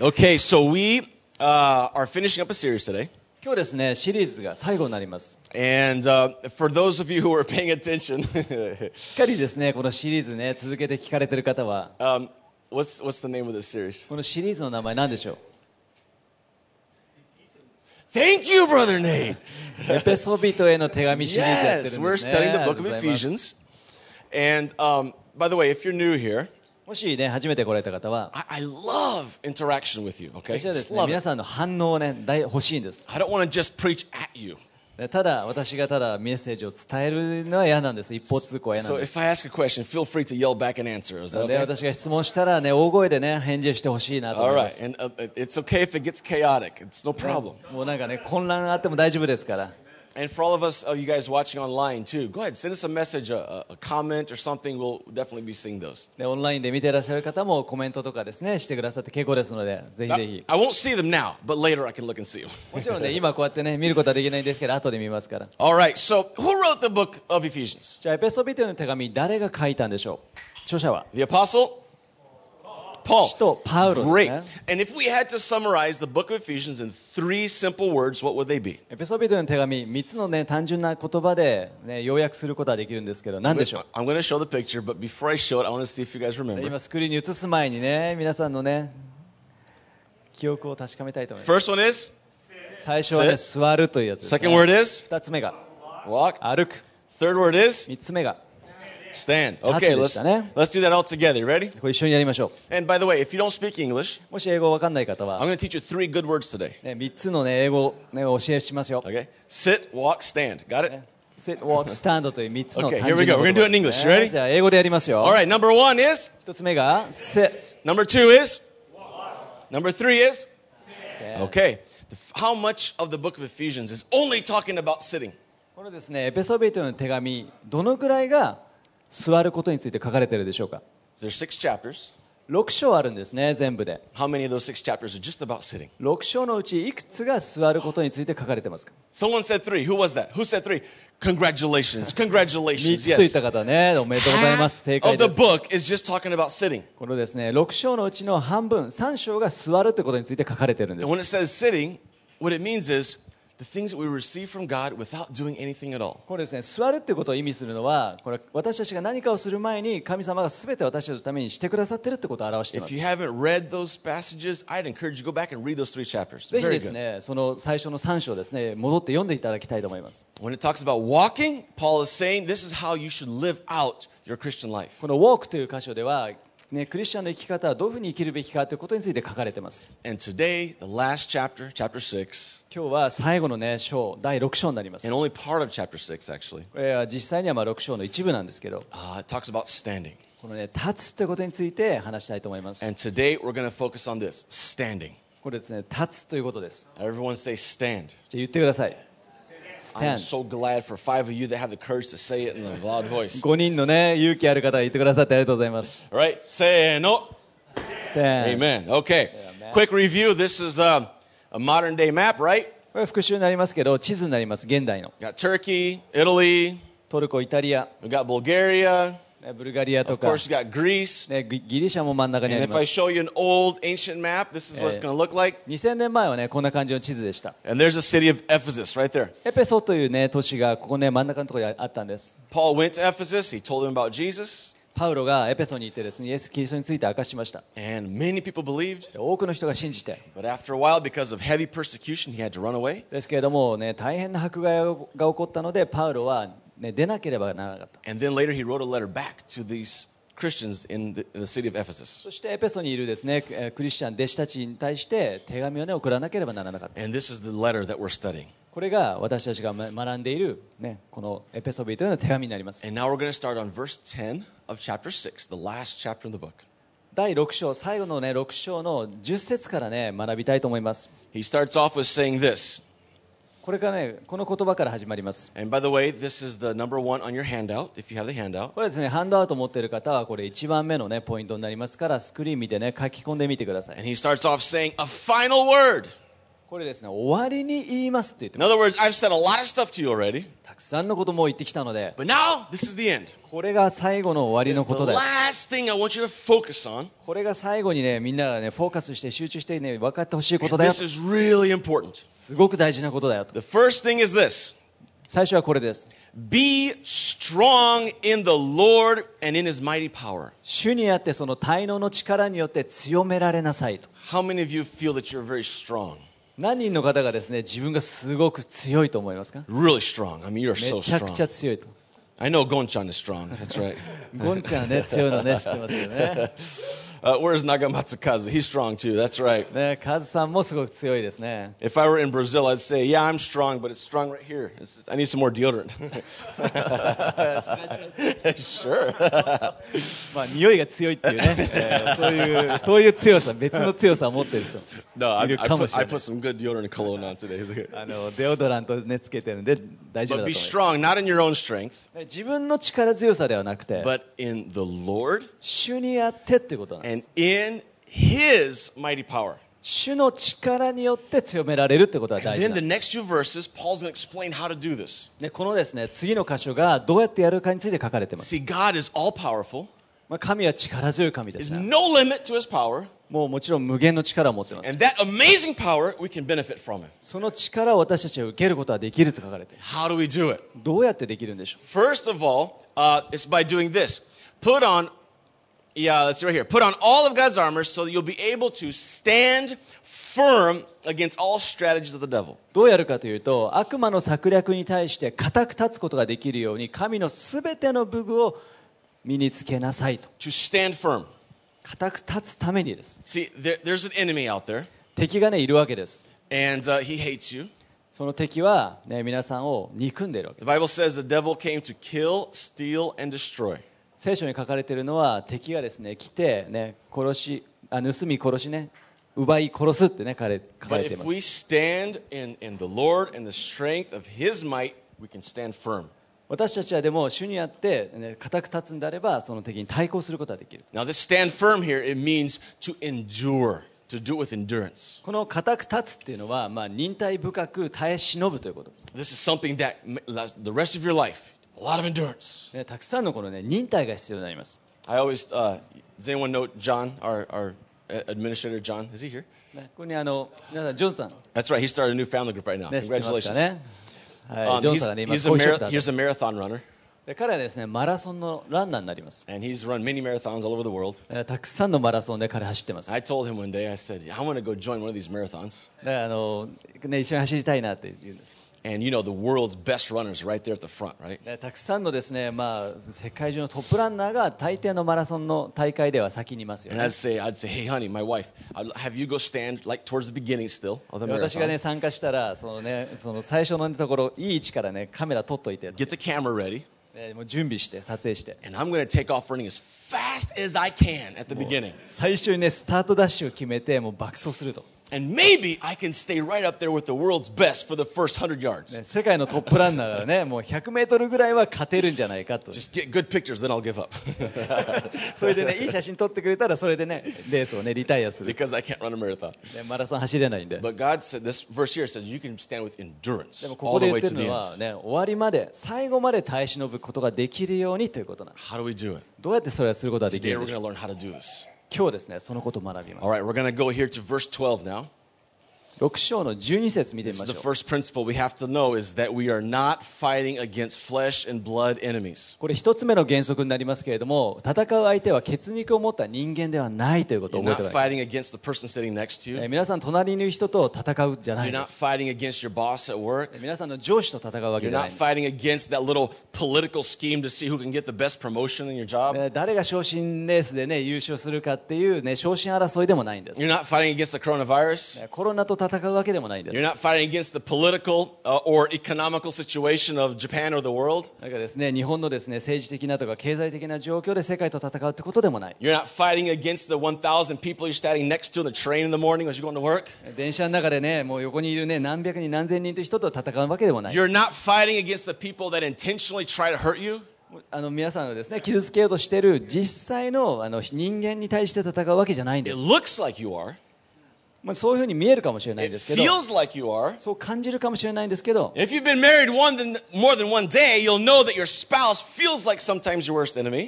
Okay, so we uh, are finishing up a series today. 今日ですね、シリーズが最後になります。 And uh, for those of you who are paying attention, しっかりですね、このシリーズね、続けて聞かれてる方は、 um, what's, what's the name of this series? このシリーズの名前何でしょ Thank you, Brother Nate. うエペソビトへの手紙シリーズやってるんですね。 Yes, we're studying the ありが book と of うございます Ephesians. And um, by the way, if you're new here, もしね、初めて来られた方は、私は、皆さんの反応をね、大欲しいんです。ただ、私がただメッセージを伝えるのは嫌なんです。一方通行は嫌なんです。私が質問したらね、大声でね、返事してほしいなと思います。もうなんかね、混乱があっても大丈夫ですから。And for all of us, uh, you guys watching online too, go ahead, send us a message, a, a comment or something. We'll definitely be seeing those. でオンラインで見ていらっしゃる方もコメントとかですねしてくださって結構ですのでぜひぜひ I won't see them now, but later I can look and see them. もちろんね今こうやってね見ることはできないんですけど後で見ますから All right. So who wrote the book of Ephesians? じゃあエペソビトへの手紙誰が書いたんでしょう著者は The apostle Paul. 使徒パウロ Great. ですね And if we had to summarize the book of Ephesians in three simple words, what would they be? エペソビトへの手紙3つのね単純な言葉で、ね、要約することはできるんですけど何でしょう I'm going to show the picture, but before I show it, I want to see if you guys remember. 今スクリーンに映す前にね皆さんのね記憶を確かめたいと思います First one is 最初はね Sit 座るというやつです、second word is 2つ目が walk. 歩く Third word is 3つ目が stand. 立つ Okay, で let's したね。 let's do that all together. You ready? これ一緒にやりましょ And by the way, if you don't speak English, うもし英語わかんない方 I'm は going to teach you three good words today. ね、3つの、ね、英語を、ね、お教えしますよ。 Okay? Sit, walk, stand. Got it? Sit, walk, stand という3つの Okay, 単 here we 純な go. We're 言 gonna do 葉 it in English. ね Ready? じゃあ英語でやりますよ。 All right, number one is 1つ目が sit。 number two is number three is okay. The f- How much of the book of Ephesians is only talking about sitting? このですね、エペソビトの手紙、どのくらいが 座ることについて書かれているでしょうか There's six chapters. 6章あるんですね、全部で。How many of those six chapters are just about sitting? 6章のうちいくつが座ることについて書かれてますか Someone said three. Who was that? Who said three? Congratulations. 3 Congratulations. つついた Yes. 方ね、おめでとうございます。正 Half 解 of the です。book is just talking about sitting. このですね、6章のうちの半分、3章が座るということについて書かれているんで And す when。it says sitting, what it means is the things that we receive from God without doing anything at all. これですね、座るってことを意味するのは、これ私たちが何かをする前に神様が全て私たちのためにしてくださってるってことを表していま If す。 you haven't read those passages, I'd encourage you to go back and read those three chapters. ぜひ Very です good. ね、その最初の3章ですね、戻って読んでいただきたいと思います。 When it talks about walking, Paul is saying this is how you should live out your Christian life. この walk という箇所では、 ね、クリスチャンの生き方はどういうふうに生きるべきかということについて書かれています。今日は最後の、ね、章、第6章になります。6, 実際にはまあ6章の一部なんですけど、このね、立つということについて話したいと思います。これですね、立つということです。じゃあ言ってください。I'm stand。 so glad for five of you that have the courage to say it in a loud voice. 5人のね、勇気ある方が言ってくださってありがとうございます。 All right, say no. stand。 Amen. Okay. Amen. Quick review. This is um, a modern day map, right? これ復習になりますけど、地図になります、現代の。 Got Turkey, Italy, トルコ、イタリア、 we got Bulgaria, ね ブルガリアとか、ね、ギリシャも真ん中にあります。2000年前は、ね、こんな感じの地図でした。エペソという、ね、都市がここ、ね、真ん中のところにあったんです。パウロがエペソに行ってです、ね、イエス・キリストについて明かしました。多くの人が信じて。ですけれども、ね、大変な迫害が起こったので、パウロは。ね、出なければならなかった。And then later, he wrote a letter back to these Christians in the, in the city of Ephesus. そしてエペソにいるですね、えークリスチャン弟子たちに対して手紙をね、送らなければならなかった。And this is the letter that we're studying. これが私たちがま学んでいる、ね、このエペソビトへの手紙になります。And now we're going to start on verse 10 of chapter 6, the last chapter in the book. 第6章、最後のね、6章の10節からね、学びたいと思います。He starts off with saying this. これからね、この言葉から始まります。これですね、ハンドアウト持っている方は、これ一番目のね、ポイントになりますから、スクリーン見てね、書き込んでみてください。これですね、終わりに言いますって言ってま。たくさんのことも言ってきたので、これが最後の終わりのことです。これが最後にね、みんながね、フォーカスして集中してね、分かってほしいことだよ。すごく大事なことだよ。最初はこれです。主にあって、その滞納の力によって、強められなさい何人の方がですね自分がすごく強いと思いますか Really strong. I mean, you're so めちゃくちゃ strong. 強いと I know Gonchan is strong. That's right. ゴンちゃんね強いのね知ってますよね Uh, where's Nagamatsukazu? He's strong too. That's right. ねカズさんもすごく強いですね If I were in Brazil, I'd say, yeah, I'm strong, but it's strong right here. It's just- I need some more deodorant. sure. まあ匂いが強いっていうね、えーそういうそういう強さ別の強さを持ってる人 No, I, いる I, かも put, しれ I ない put some good deodorant and cologne on today. あのデオドラントねつけてるんで大丈夫 but だと思 be います strong, not in your own strength, 自分の力強さではなくて but in the Lord 主にあってっていうことなんで す。And す in His mighty power. 主の力によって強められるってことは大事なんです verses, Paul's going to explain how to do this. でこのですね次の箇所がどうやってやるかについて書かれてます、See, God is all powerful. まあ、神は力強い神ですね no limit to His power. もうもちろん無限の力を持ってます And that amazing power, we can benefit from it. その力を私たちは受けることができると書かれている How do we do it? どうやってできるんでしょ First of all, uh, it's by doing this. Put on, yeah, let's see right here. Put on all of God's armor so that you'll be able to stand firm against all strategies of the devil. うどうやるかというと悪魔の策略に対して固く立つことができるように神のすべての武具を身につけなさいと To stand firm. 固く立つためにです See, there, there's an enemy out there, 敵がねいるわけです and uh, he hates you. その敵は、ね、皆さんを憎んでいるわけ The Bible says the devil came to kill, steal, and destroy. 聖書に書かれているのは敵がですね来て、ね、殺しあ盗み殺しね奪い殺すってね書かれ書か But れています we stand in, in the Lord and the strength of his might, we can stand firm. 私たちはでも主にあって、ね、固く立つんであればその敵に対抗することができる Now, this stand firm here, it means to endure, to do it with endurance. この固く立つっていうのは、まあ、忍耐深く耐え忍ぶということ This is something that the rest of your life, a lot of endurance. ねたくさんのこの、ね、忍耐が必要になります I always, uh, does anyone know John, our, our uh, administrator, John? Is he here? ねここにあの皆さんジョンさん、ね、That's right, he started a new family group right now. 知ってますか Congratulations. ね、はい、Um, ジョン he's, さんがね今 he's, a marathon runner, で彼はですねマラソンのランナーになります、and he's run many marathons all over the world. えたくさんのマラソンで彼走ってます I told him one day, I said, I want to go join one of these marathons. であの、ね、一緒に走りたいなって言うんです And you know, the world's best runners right there at the front, right? でたくさんのですね、まあ、世界中のトップランナーが大抵のマラソンの大会では先にいますよ And ね I'd say, I'd say, hey, honey, my wife, I'd have you go stand like towards the beginning still of the で私が marathon. ね参加したらそのねその最初のところいい位置からねカメラ撮っといて Get the camera ready, でもう準備して撮影して and I'm going to take off running as fast as I can at the beginning. 最初にねスタートダッシュを決めてもう爆走すると、And maybe I can stay right up there with the world's best for the first 100 yards. ね世界のトップランナーがねもう 100m ぐらいは勝てるんじゃないかと Just get good pictures, then I'll give up. それでねいい写真撮ってくれたらそれでねレースをねリタイアする because I can't run a marathon. でマラソン走れないんで But God said, this verse here says you can stand with endurance でもこ all こ the で言 way って to る the の end. はね終わりまで最後まで耐え忍ぶことができるようにということなんです How do we do it? どうやってそれをすることができ Today るん we're でしょ going う to learn how to do this. 今日ですねそのことを学びま All す right, we're going to go here to verse 12 now. 6章の12節見てみまし the ょう first principle we have to know is that we are not fighting against flesh and blood enemies. これ一つ目の原則になりますけれども戦う相手は血肉を持った人間ではないということを You're 覚え not ておられ fighting against the person sitting next to え you. ー皆さん隣にいる人と戦うじゃない You're で not す fighting against your boss at work. 皆さんの上司と戦うわけ You're じゃな not いんです fighting against that little political scheme to see who can get the best promotion in your job. えー誰が昇進レースでね優勝するかっていうね昇進争いでもないんです You're not fighting against the coronavirus. えーコロナと戦戦うわけでもないです。なんかですね、日本のですね、政治的なとか経済的な状況で世界と戦うってことでもない。電車の中でね、もう横にいるね、何百人何千人とう人と戦うわけでもない。あの皆さんはですね、傷つけようとしている実際の,あの人間に対して戦うわけじゃないんです。It looks like you. まあ、そういうふうに見えるかもしれないですけど、そう感じるかもしれないんですけど、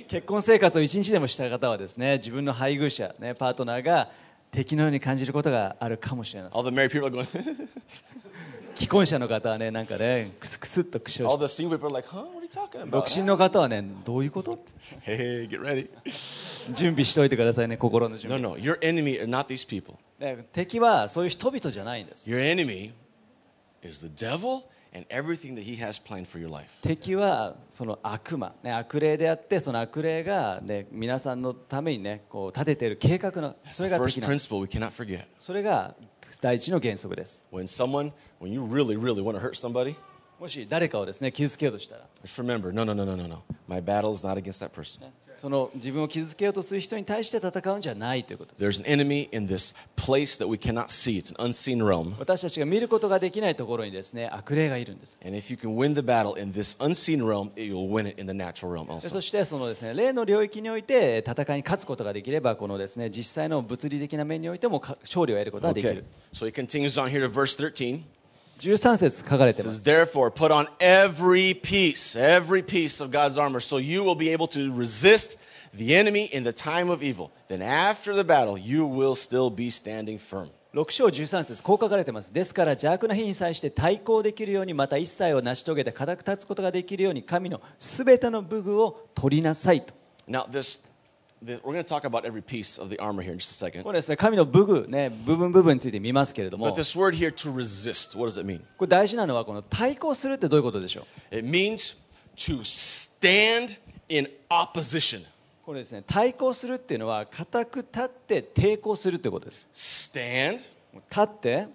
結婚生活を一日でもした方はですね、自分の配偶者、ね、パートナーが敵のように感じることがあるかもしれない。既婚者の方はね、なんかね、クスクスっとくしょ。独?身の方はねどういうことって Hey, get ready. 準備しておいてくださいね心の準 No, 備 no, your enemy are not these people. ね敵はそういう人々じゃないんです Your enemy is the devil and everything that he has planned for your life. 敵はその悪魔、ね、悪霊であってその悪霊が、ね、皆さんのためにねこう立てている計画のそれが敵なんです.それが第一の原則です When someone, when you really, really want to hurt somebody, もし誰かをですね傷つけようとしたら。その自分を傷つけようとする人に対して戦うんじゃないということです。私たちが見ることができないところにですね悪霊がいるんです。そしてそのですね例の領域において戦いに勝つことができればこのですね実際の物理的な面においても勝利を得ることができる。Okay. So 13節書かれて It ます Therefore, put on every piece, every piece of God's armor, so you will be able to resist the enemy in the time of evil. Then after the battle, you will still be standing firm. 6章13節こう書かれてますですから邪悪な日に際して対抗できるようにまた一切を成し遂げて固く立つことができるように神のすべての武具を取りなさいと Now, this, we're going to talk about every piece of the armor here in just a second. これですね神の武具ね部分部分について見ますけれども But this word here, to resist, what does it mean? これ大事なのはこの対抗するってどういうことでしょう It means to stand in opposition. これですね対抗するっていうのは固く立って抵抗するということです Stand, 立って、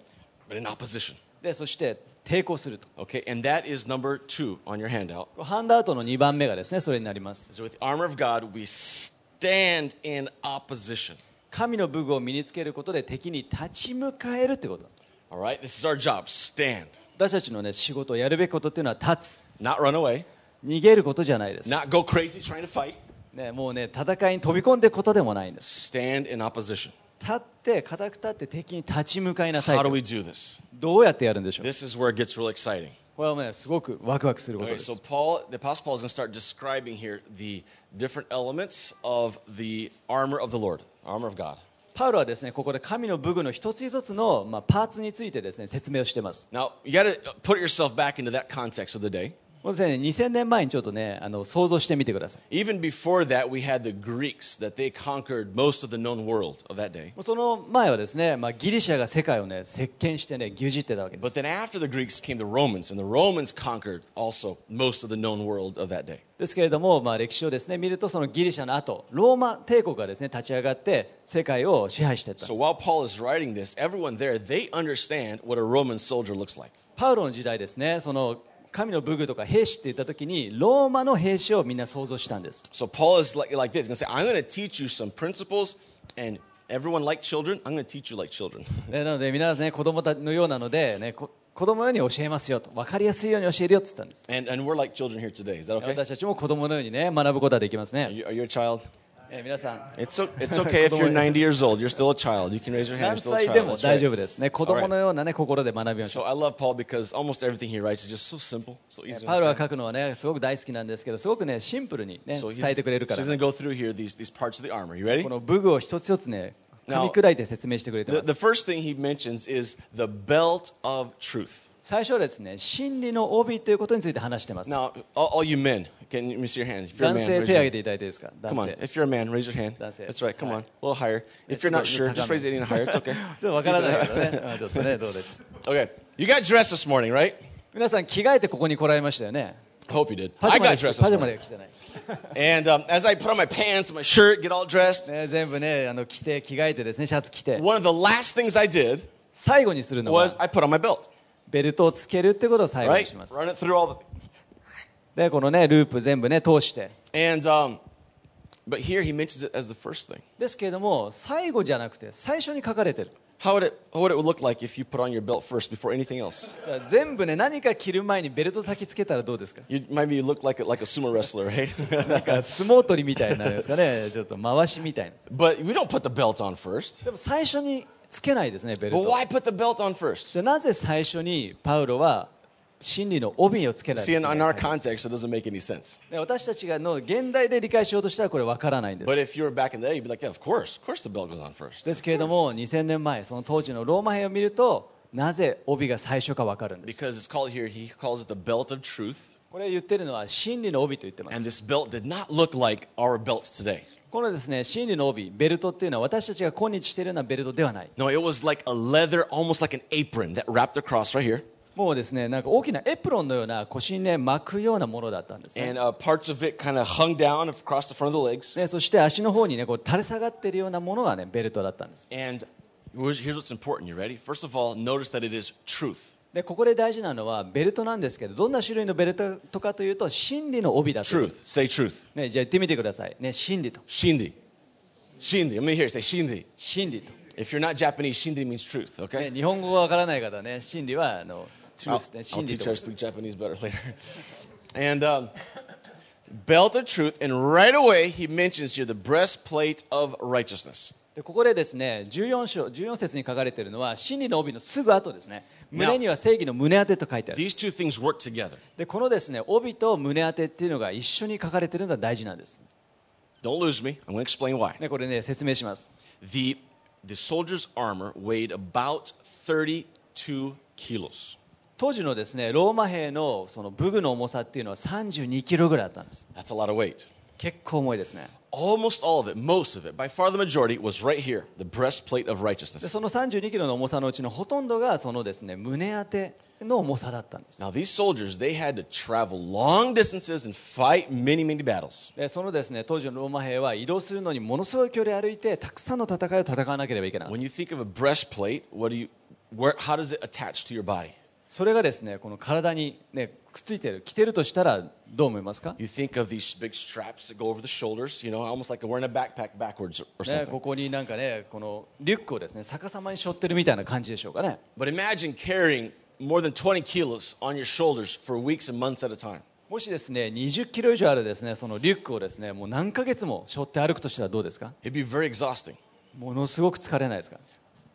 but in opposition. でそして抵抗すると Okay, and that is number two on your handout. ハンドアウトの2番目がですねそれになります So with the armor of God, we stand in opposition. 神の武具を身につけることで敵に立ち向かえるってこと All right, this is our job. Stand, 私たちの、ね、仕事やるべきことっていうのは立つ not run away, 逃げることじゃないです、not go crazy trying to fight. ね、もうね戦いに飛び込んでいくことでもないんです Stand in opposition. 立って固く立って敵に立ち向かいなさい How と do we do this? どうやってやるんでしょう This is where it gets real exciting. これはねすごくワクワクすること Okay, です so Paul, the Apostle Paul is going to start describing here the different elements of the armor of the Lord, armor of God. パウロはですねここで神の武具の一つ一つの、まあ、パーツについてですね説明をしています Now, you got to put yourself back into that context of the day. もうですね2000年前にちょっとねあの想像してみてください Even before that, we had the Greeks that they conquered most of the known world of that day. もうその前はですね、まあ、ギリシャが世界をね席巻してね牛耳ってたわけで But す then after the Greeks came the Romans, and the Romans conquered also most of the known world of that day. ですけれども、まあ、歴史をですね見るとそのギリシャの後ローマ帝国がですね立ち上がって世界を支配していったん So です while Paul is writing this, everyone there, they understand what a Roman soldier looks like. パウロの時代ですねその神の武具とか兵士って言った時にローマの兵士をみんな想像したんです So Paul is like, like this. He's going to say, I'm going to teach you some principles, and everyone like children, I'm going to teach you like children. でなので皆さんね子供たちのようなので、ね、こ子供のように教えますよと分かりやすいように教えるよって言ったんです and, and we're like children here today. Is that okay? 私たちも子供のようにね学ぶことができます Are ね、you, are you a child? えー皆さん It's, o- it's okay if you're 90 years old. You're still a child. You can raise your hand. 何 You're still a 歳で child. も That's 大丈 right. 夫ですね子供のようなね心で学びましょ So う I love Paul because almost everything he writes is just so simple, so easy to パウロが understand. 書くのはねすごく大好きなんですけどすごくねシンプルにね So he's, 伝えてくれる so から he's going to go through here these, these parts of the armor. You ready? この武具を一つ一つね噛み砕いて説明してくれて The, ます the first thing he mentions is the belt of truth. 最初はですね真理の帯ということについて話してます Now, all, all you men, can you see your hand? If you're a 男 man, 性 raise 手 your 挙げ hand. ていただいていいですか Come 男 on. 性 If you're a man, raise your hand. That's it. That's right. Come on. A little higher. If you're not sure, just raise it any higher. It's okay. ちょっとわからないけどねうんちょっとねどうでしょう Okay. You got dressed this morning, right? 皆さん着替えてここに来られましたよね Hope you did. パ I ジャマ got で dressed パ this ジャマ morning. で着てない And um, as I put on my pants, my shirt, get all dressed, ね、全部ねあの着て着替えてですねシャツ着て one of the last things I did 最後にするのは was I put on my belt, ベルトをつけるってことを最後にします。で、このね、ループ全部ね、通して。ですけれども、最後じゃなくて、最初に書かれてる。全部ね何か着る前にベルト先つけたらどうですか？You, なんか相撲取りみたいなるですかねちょっと回しみたいな。でも最初に。つけないですね、なぜ最初にパウロは真理の帯をつけない私たちがの現代で理解しようとしたらこれ分からないです。けれども、2000年前、その当時のローマ兵を見ると、なぜ帯が最初かわかるんです。これ言ってるのは真理の帯と言ってます。このですね、真理の帯、ベルトっていうのは私たちが今日してるようなベルトではない。No, もうですね、なんか大きなエプロンのような腰に、ね、巻くようなものだったんです、ね。そして足の方に、ね、こう垂れ下がってるようなものが、ね、ベルトだったんです。でここで大事なのはベルトなんですけどどんな種類のベルトとかというと真理の帯だと Truth. Say truth. ね、じゃあ言ってみてください、ね、真理と Shindi. Shindi. Let me hear you say shindi. 真理と、If you're not Japanese, shindi means truth, ね、okay? 日本語がわからない方はね真理はあの I'll, truth ね I'll 真理 teach と her to speak Japanese better later. and um, belt of truth, and right away he mentions here the breastplate of righteousness. でここでですね14章14節に書かれているのは真理の帯のすぐ後ですね胸には正義の胸当てと書いてある These two things work together. でこのですね帯と胸当てっていうのが一緒に書かれているのが大事なんです、Don't lose me. I'm going to explain why. ね、これね説明します The the soldier's armor weighed about 32 kilos. 当時のですねローマ兵のその武具の重さっていうのは32キロぐらいあったんです That's a lot of weight. 結構重いですね Almost all of it, most of it, by far the majority, was right here, the breastplate of で righteousness. その32キロの重さのうちのほとんどがそのですね胸当ての重さだったんです Now, these soldiers, they had to travel long distances and fight many, many battles. でそのですね当時のローマ兵は移動するのにものすごい距離歩いてたくさんの戦いを戦わなければいけない When you think of a breastplate, what do you, where, how does it attach to your body? それがですねこの体に、ね、くっついてる着てるとしたらどう思いますか、You think of these big straps that go over the shoulders, you know, almost like wearing a backpack backwards or, ね、something. ここになんかねこのリュックをですね逆さまに背負ってるみたいな感じでしょうかね But imagine carrying more than 20 kilos on your shoulders for weeks and months at a time. もしですね20キロ以上あるですねそのリュックをですねもう何ヶ月も背負って歩くとしたらどうですか It'd be very exhausting. ものすごく疲れないですか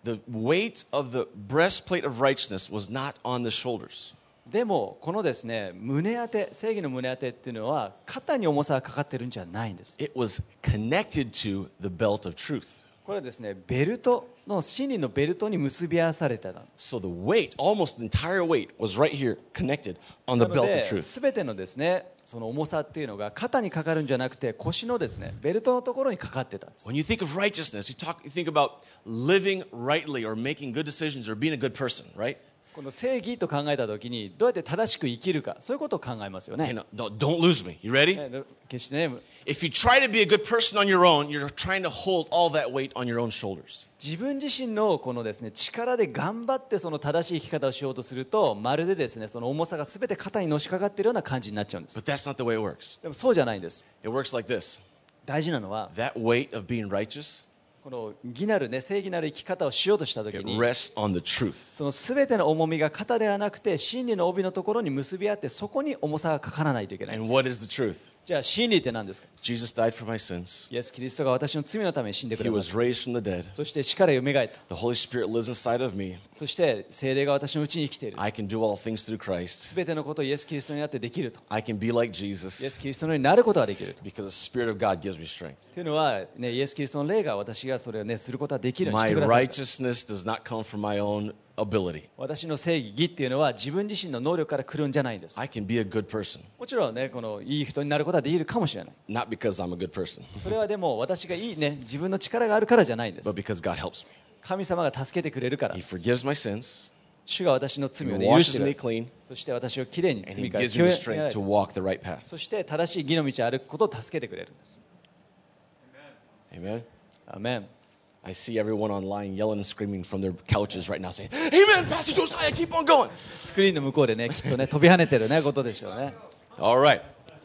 The weight of the breastplate of righteousness was not on the shoulders. でもこのですね胸当て正義の胸当てっていうのは肩に重さがかかってるんじゃないんです It was connected to the belt of truth. これはですねベルトの真理のベルトに結び合わされたな So the weight, almost the entire weight, was right here connected on the の belt of で truth. 全てのですねその重さっていうのが肩にかかるんじゃなくて腰のですねベルトのところにかかってたんです When you think of righteousness, you talk, you think about living rightly or making good decisions or being a good person, right? この正義と考えた時にどうやって正しく生きるかそういうことを考えますよ Okay, ね no, don't, lose me. You ready? ね決してね If you try to be a good person on your own, you're trying to hold all that weight on your own shoulders. 自分自身のこのですね力で頑張ってその正しい生き方をしようとするとまるでですねその重さが全て肩にのしかかっているような感じになっちゃうんです But that's not the way it works. でもそうじゃないんです It works like this 大事なのは that weight of being righteous, この義なるね正義なる生き方をしようとした時 it に rests on the truth. その全ての重みが肩ではなくて真理の帯のところに結び合ってそこに重さがかからないといけないんですじゃあ真理って何ですか Jesus died for my sins. イエス・キリストが私の罪のために死んでく He was raised from the dead. そして死からよみがえった The Holy Spirit lives inside of me. そして精霊が私のうちに生きている I can do all things through Christ. 全てのことをイエス・キリストにあってできると I can be like イエ Jesus ス・キリストのようになることができると because the Spirit of God gives me strength. というのは、ね、イエス・キリストの霊が私がそれを、ね、することができるようにし My てください righteousness does not come from my own ability. 私の正義義っていうのは自分自身の能力から来るんじゃないんです。I can be a good person, もちろんねこのいい人になることはできるかもしれない。Not because I'm a good person, それはでも私がいいね自分の力があるからじゃないんです。But because God helps me. 神様が助けてくれるから。He forgives my sins. 主が私の罪を、He ね、許して washes くる clean. そして私をきれいに罪から gives 清 me め the strength to walk the right path. そして正しい義の道を歩くことを助けてくれるんです。Amen. アーメン I see everyone online yelling and screaming from their couches right now saying, Amen, Pastor Josiah, keep on going. スクリーンの向こうでねきっとね飛び跳ねてるねことでしょうね All right.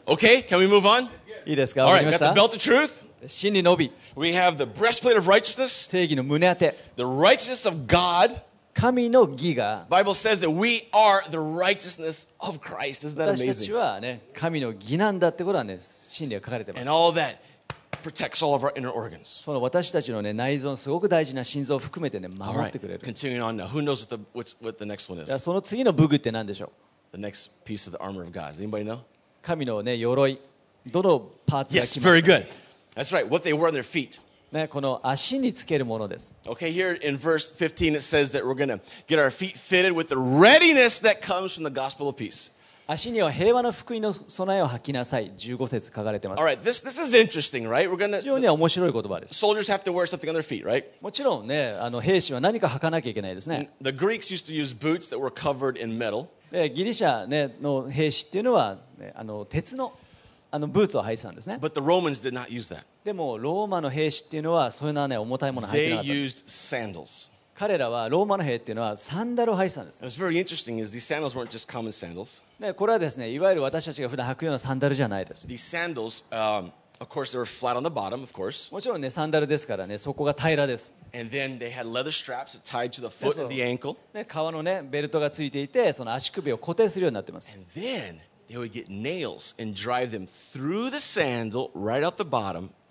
Okay, can we move on? いいですか All わか right, り we ま got した the belt of truth. 真理の帯 We have the breastplate of righteousness, 正義の胸当て the righteousness of God. 神の義が Bible says that we are the righteousness of Christ. Isn't that 私たち amazing? はね神の義なんだってことはね真理が書かれてま And す all that protects all of our inner organs. その私たちの、ね、内臓のすごく大事な心臓を含めて、ね、 All 守っ right, てくれる。 continuing on now. Who knows what the, what's, what the next one いや is? その次の武具って何でしょう The next piece of the armor of God. Does anybody know? 神の、ね、鎧。どのパーツが Yes, 来ます very か good. That's right, what they wear on their feet. ね、この足につけるものです。 Okay, here in verse 15 it says that we're going to get our feet fitted with the readiness that comes from the gospel of peace. 足には平和の福音の備えを履きなさい。15節書かれてます。非常に面白い言葉です。もちろんね、あの兵士は何か履かなきゃいけないですね。ギリシャ、ね、の兵士っていうのは、あの鉄の,あのブーツを履いてたんですね。でもローマの兵士っていうのはそういうのは、ね、重たいものを履いてたんです。彼らはローマの兵っていうのはサンダルを履いてたんです。Is, sandals, でこれはですね、いわゆる私たちが普段履くようなサンダルじゃないです。Sandals, um, course, bottom, もちろんね、サンダルですからね、そこが平らです。で、川のね、ベルトがついていて、その足首を固定するようになってます。で、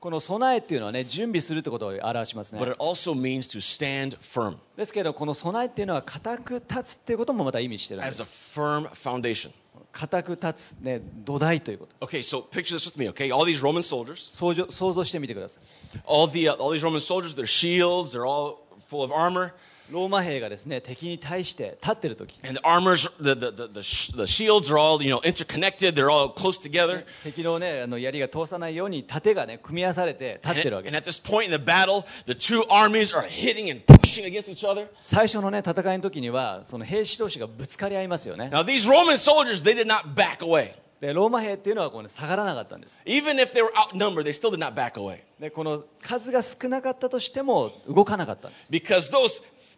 この備えっていうのはね準備するってことを表しますね but it also means to stand firm ですけどこの備えっていうのは固く立つっていうこともまた意味してるんで as a す firm foundation. 固く立つ、ね、土台ということ Okay, so picture this with me, okay? All these Roman soldiers, 想像想像してみてください all, the, uh, all these Roman soldiers, their shields, they're all full of armor. ローマ兵がですね敵に対して立ってる時。に最初のね戦いの時にはその兵士同士がぶつかり合いますよね。でローマ兵っていうのはこう、下がらなかったんです。でこの数が少なかったとしても動かなかったんです。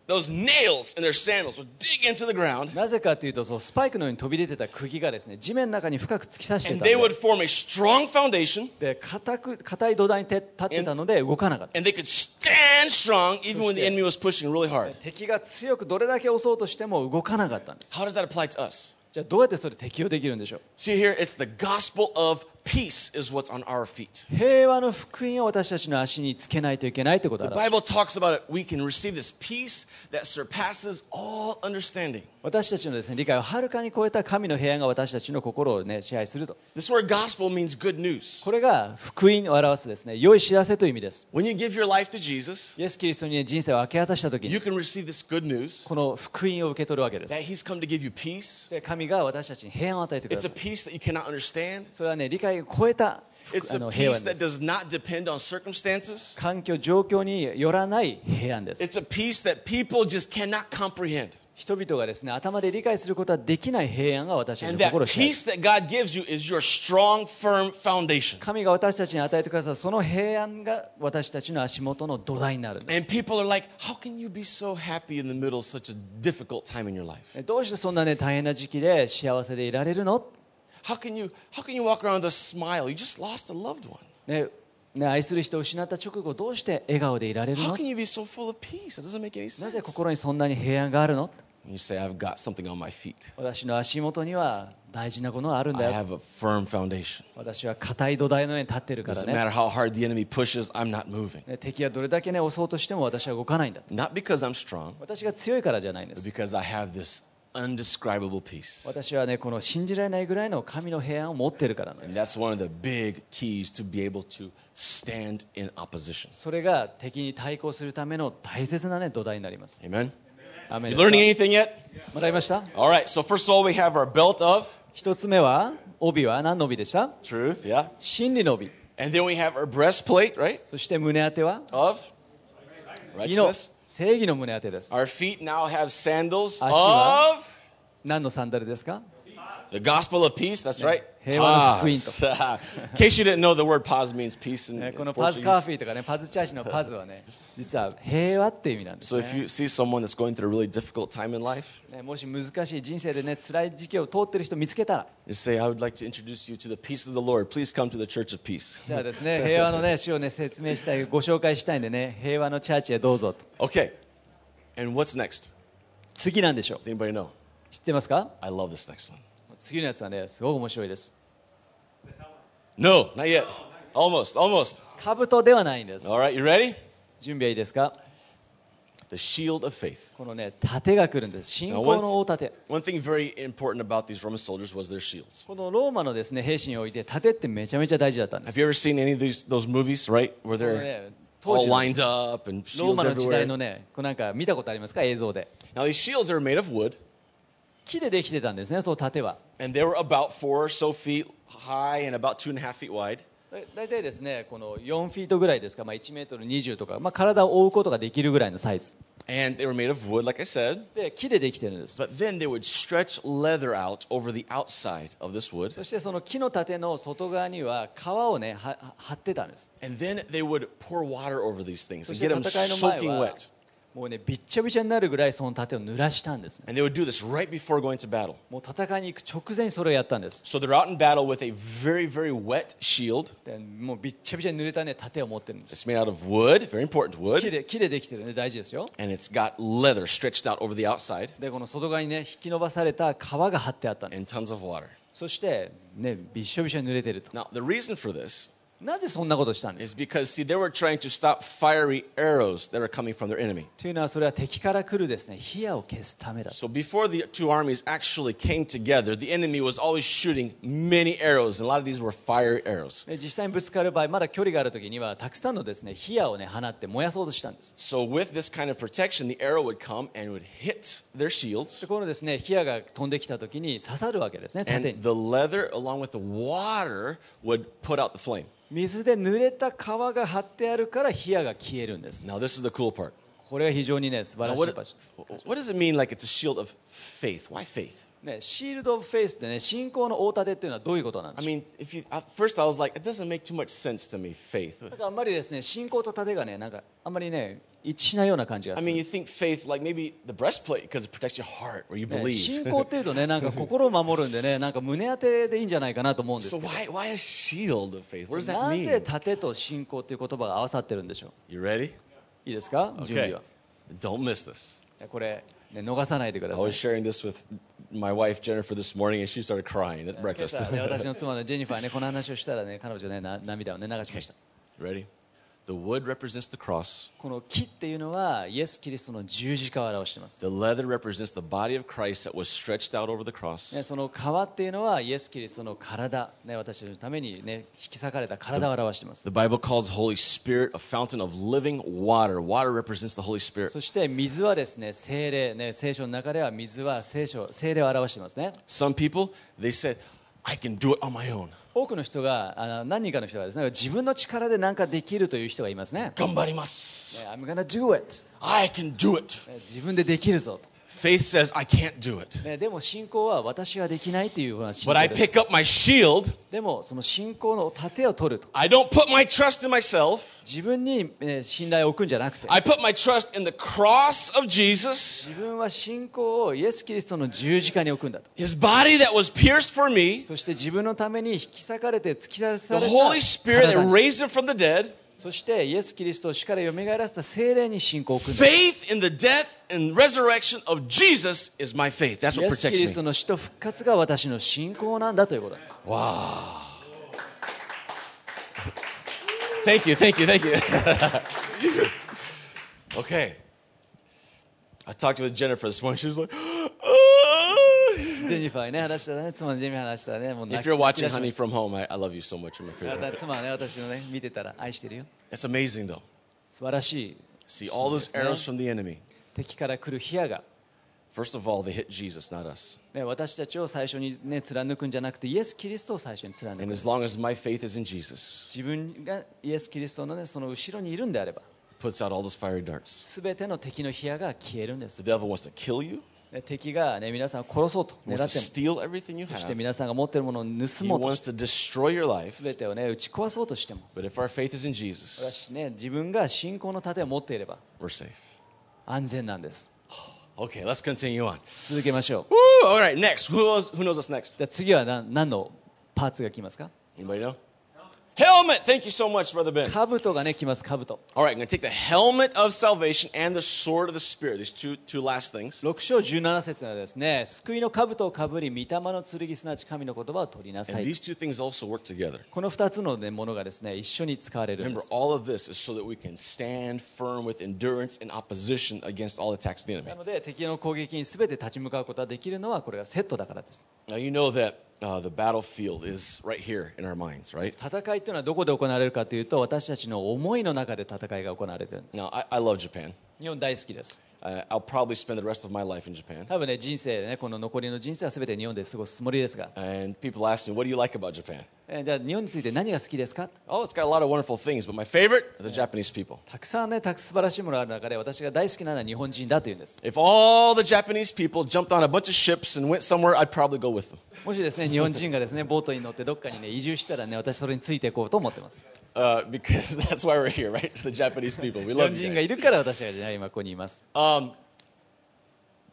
Those nails in their sandals would dig into the ground なぜかというとそうスパイクのように飛び出てた釘がですね地面の中に深く突き刺して and たん they で would form a strong foundation で硬く硬い土台に立ってたので動かなかった and they could stand strong even when the enemy was pushing really hard. 敵が強くどれだけ押そうとしても動かなかったんです How does that apply to us? じゃあどうやってそれ適用できるんでしょう See here, it's the gospel of peace is what's on our feet. 平和の福音を私たちの足につけないといけないということを The 表し Bible talks about it. We can receive this peace that surpasses all understanding. 私たちのですね理解をはるかに超えた神の平安が私たちの心をね支配すると This word gospel means good news. これが福音を表すですね良い知らせという意味です When you give your life to Jesus, イエス・キリストに、ね、人生を明け渡した時 you に can receive this good news この福音を受け取るわけです that He's come to give you peace. で神が私たちに平安を与えてくだ It's さ a い peace that you cannot understand. それはね理解界を超えた平安です環境状況によらない平安です。人々がですね頭で理解することはできない平安が私の心です。Strong, 神が私たちに与えてくださるその平安が私たちの足元の土台になるんです。どうしてそんな、ね、大変な時期で幸せでいられるの？How can you how can you walk around with a smile? You just lost a loved one. ねね、愛する人を失った直後どうして笑顔でいられる How の can you be so full of peace? It doesn't make any なぜ sense. 心にそんなに平安があるの You say, I've got something on my feet. 私の足元には大事なものがあるん I だよ have a firm foundation. 私は硬い土台の上に立ってるから Doesn't ね matter how hard the enemy pushes, I'm not moving. ね敵がどれだけね押そうとしても私は動かないんだ Not because I'm strong, 私が強いからじゃないんで but す because I have this undescribable peace. 私はねこの信じられないぐらいの神の平安を持ってるからなんです And that's one of the big keys to be able to stand in opposition. それが敵に対抗するための大切な、ね、土台になります Amen? アーメン You ですか learning anything yet? もらいました All right, so first of all, we have our belt of 一つ目は帯は何の帯でした truth, yeah. 真理の帯 And then we have our breastplate, right? そして胸当ては Of 義の righteousness. 正義の胸当てです Our feet now have sandals Ashura. of 何のサンダルですか The gospel of peace, that's right. Paz. Ah, in case you didn't know, the word paz means peace in, ね、このパズカフェとかね、パズチャーシのパズはね、実は平和っていう意味なんです、ね。So if you see someone that's going through a really difficult time in life, ね、もし難しい人生でね、辛い時期を通ってる人見つけたら、you say, I would like to introduce you to the peace of the Lord. Please come to the church of peace. Okay. And what's next? Does anybody know? 知ってますか I love this next one. 次のやつはね、すごく面白いです。No, not yet. Almost, almost. 兜ではないんです。All right, you ready? 準備はいいですか The shield of faith. このね、盾が来るんです。信仰の大盾。One thing very important about these Roman soldiers was their shields. このローマのですね、兵士において、盾ってめちゃめちゃ大事だったんで Have す。you ever seen any of these those movies, right? Where they're all lined up and ロー shields マの時代の everywhere. ね、こうなんか見たことありますか映像で。Now these shields are made of wood, 木でできてたんですね、その盾は。and they were about four or so feet high and about two and a half feet wide. だ大体ですね、この4フィートぐらいですか、まあ、1メートル20とか、まあ、体を覆うことができるぐらいのサイズ。And they were made of wood, like I said. で、木でできてるんです。But then they would stretch leather out over the outside of this wood. そしてその木の盾の外側には皮をね、はは貼ってたんです。And then they would pour water over these things そ and get them soaking は wet. もうね、びちゃびちゃになるぐらいその盾を濡らしたんです、ね。もう戦いに行く直前にそれをやったんです。So、very, very でうびっち、を持ってるんです。Made out of wood, very, きてるんで大事ですよ。And、この外側にね、引き伸ばされた皮が張ってあった。そして、ね、びしょびしょ濡れてると。Now, the reason for this なぜそんなことしたんです is because, see, they were trying to stop fiery arrows that are coming from their enemy. というのはそれは敵から来るですね火矢を消すためだ So before the two armies actually came together, the enemy was always shooting many arrows, and a lot of these were fire arrows. で実際にぶつかる場合まだ距離がある時にはたくさんのですね火矢をね放って燃やそうとしたんです So with this kind of protection, the arrow would come and would hit their shields, でこのですね火矢が飛んできた時に刺さるわけですね盾 and に the leather, along with the water, would put out the flame. 水で濡れた皮が張ってあるから火矢が消えるんです Now, this is the cool part. これは非常にね素晴 Now, らしい what, 場所 what does it mean like it's a shield of faith? Why faith? ね、シールド・オブ・フェイスってね信仰の大盾っていうのはどういうことなんで I しょう mean, if you at first I was like, it doesn't make too much sense to me, faith. なんかあんまりですね信仰と盾がねなんかあんまりね一致しないような感じが I する mean, you think faith like maybe the breastplate because it protects your heart where you ね believe. 信仰っていうとねなんか心を守るんでねなんか胸当てでいいんじゃないかなと思うんです So けど why why a shield of faith? What does that なぜ mean? 盾と信仰っていう言葉が合わさってるんでしょ You ready? ういいですか準備 Okay. は Don't miss this. これ、ね、逃さないでくだ I さい was sharing this with my wife Jennifer this morning, and she started crying at 今 breakfast. 朝ね私の妻のジェニファーねこの話をしたらね彼女ねな涙をね流しました ready? The wood represents the cross. この木っていうのはイエス・キリストの十字架を表しています、The leather represents the body of Christ that was stretched out over the cross. ね、その皮っていうのはイエス・キリストの体、ね、私たちのためにね引き裂かれた体を表しています The Bible calls the Holy Spirit a fountain of living water. Water represents the Holy Spirit. そして水はですね精霊ね聖書の中では水は聖書精霊を表していますね Some people, they said, I can do it on my own. 多くの人があの何人かの人がですね自分の力で何かできるという人がいますね。Gambarimasu. ね I'm gonna do it。I can do it. ね自分でできるぞと。Faith says, I can't do it. ね、でも信仰は私はできないというような信 But 仰 I です。pick up my shield. でもその信仰の盾を取ると。I don't put my trust in myself. 自分に、えー信頼を置くんじゃなくて I put my trust in the cross of Jesus, 自分は信仰をイエス・キリストの十字架に置くんだと。his body that was pierced for me, そして自分のために引き裂かれて突き出 the された Holy Spirit 体 that に raised him from the dead, そしてイエス・キリストを死から蘇らせた精霊に信仰を置くんだ。faith in the death and resurrection of Jesus is my faith. That's イ what エス・キリスト me. の死と復活が私の信仰なんだということなんです。Thank you, thank you, thank you. okay. I talked with Jennifer this morning. She was like, "Ah." ジェニファーにね話したらね、妻のジェニファーに話したらね、もう泣 If き you're watching Honey from Home, I, I love you so much. You're my だ favorite. 妻はね、私のね、見てたら愛してるよ。It's amazing, though. 素晴らしい。See all those arrows from the enemy. 敵から来る火矢が、First of all, they hit Jesus, not us. ね、私たちを最初にね、貫くんじゃなくて、イエス・キリストを最初に貫くん And で as す。long as my faith is in Jesus, 自分がイエス・キリストのね、その後ろにいるんであれば、puts out all those fiery darts. すべての敵の火矢が消えるんです The。devil wants to kill you. 敵が、ね、皆さんを殺そうともそして皆さんが持っているものを盗もうすして全てを、ね、打ち壊そうとしても、ね、自分が信仰の盾を持っていれば安全なんです。Okay, let's continue on. 続けましょう。Woo! All right, next. Who knows, who knows what's next? のパーツが来ますか？Helmet. Thank you so much, Brother Ben. 兜がね来ます兜 All right, I'm going to take the helmet of salvation and the sword of the Spirit. These two, two last things. 6章17節はですね救いの兜をかぶり御霊の剣すなわち神の言葉を取りなさ And い these two things also work together. この2つの、ね、ものがですね一緒に使われるんで Remember, す all of this is so that we can stand firm with endurance and opposition against all attacks of the enemy. なので敵の攻撃に全て立ち向かうことができるのはこれがセットだからです Now, you know that uh, the battlefield is right here in our minds, right? 戦いというのはどこで行われるかというと私たちの思いの中で戦いが行われているんです Now, I, I love Japan. 日本大好きです Uh, I'll probably spend the rest of my life in Japan. 多分ね人生ねこの残りの人生は全て日本で過ごすつもりですが And people ask me, what do you like about Japan? えーじゃあ日本について何が好きですか Oh, it's got a lot of wonderful things, but my favorite are the Japanese people. たくさんねたく素晴らしいものがある中で私が大好きなのは日本人だというんです If all the Japanese people jumped on a bunch of ships and went somewhere, I'd probably go with them. もしですね日本人がですねボートに乗ってどっかにね移住したらね私それについていこうと思ってます Uh, because that's why we're here, right? The Japanese people. We 日本 love 人 you がい guys. るから私がね今ここにいます Um,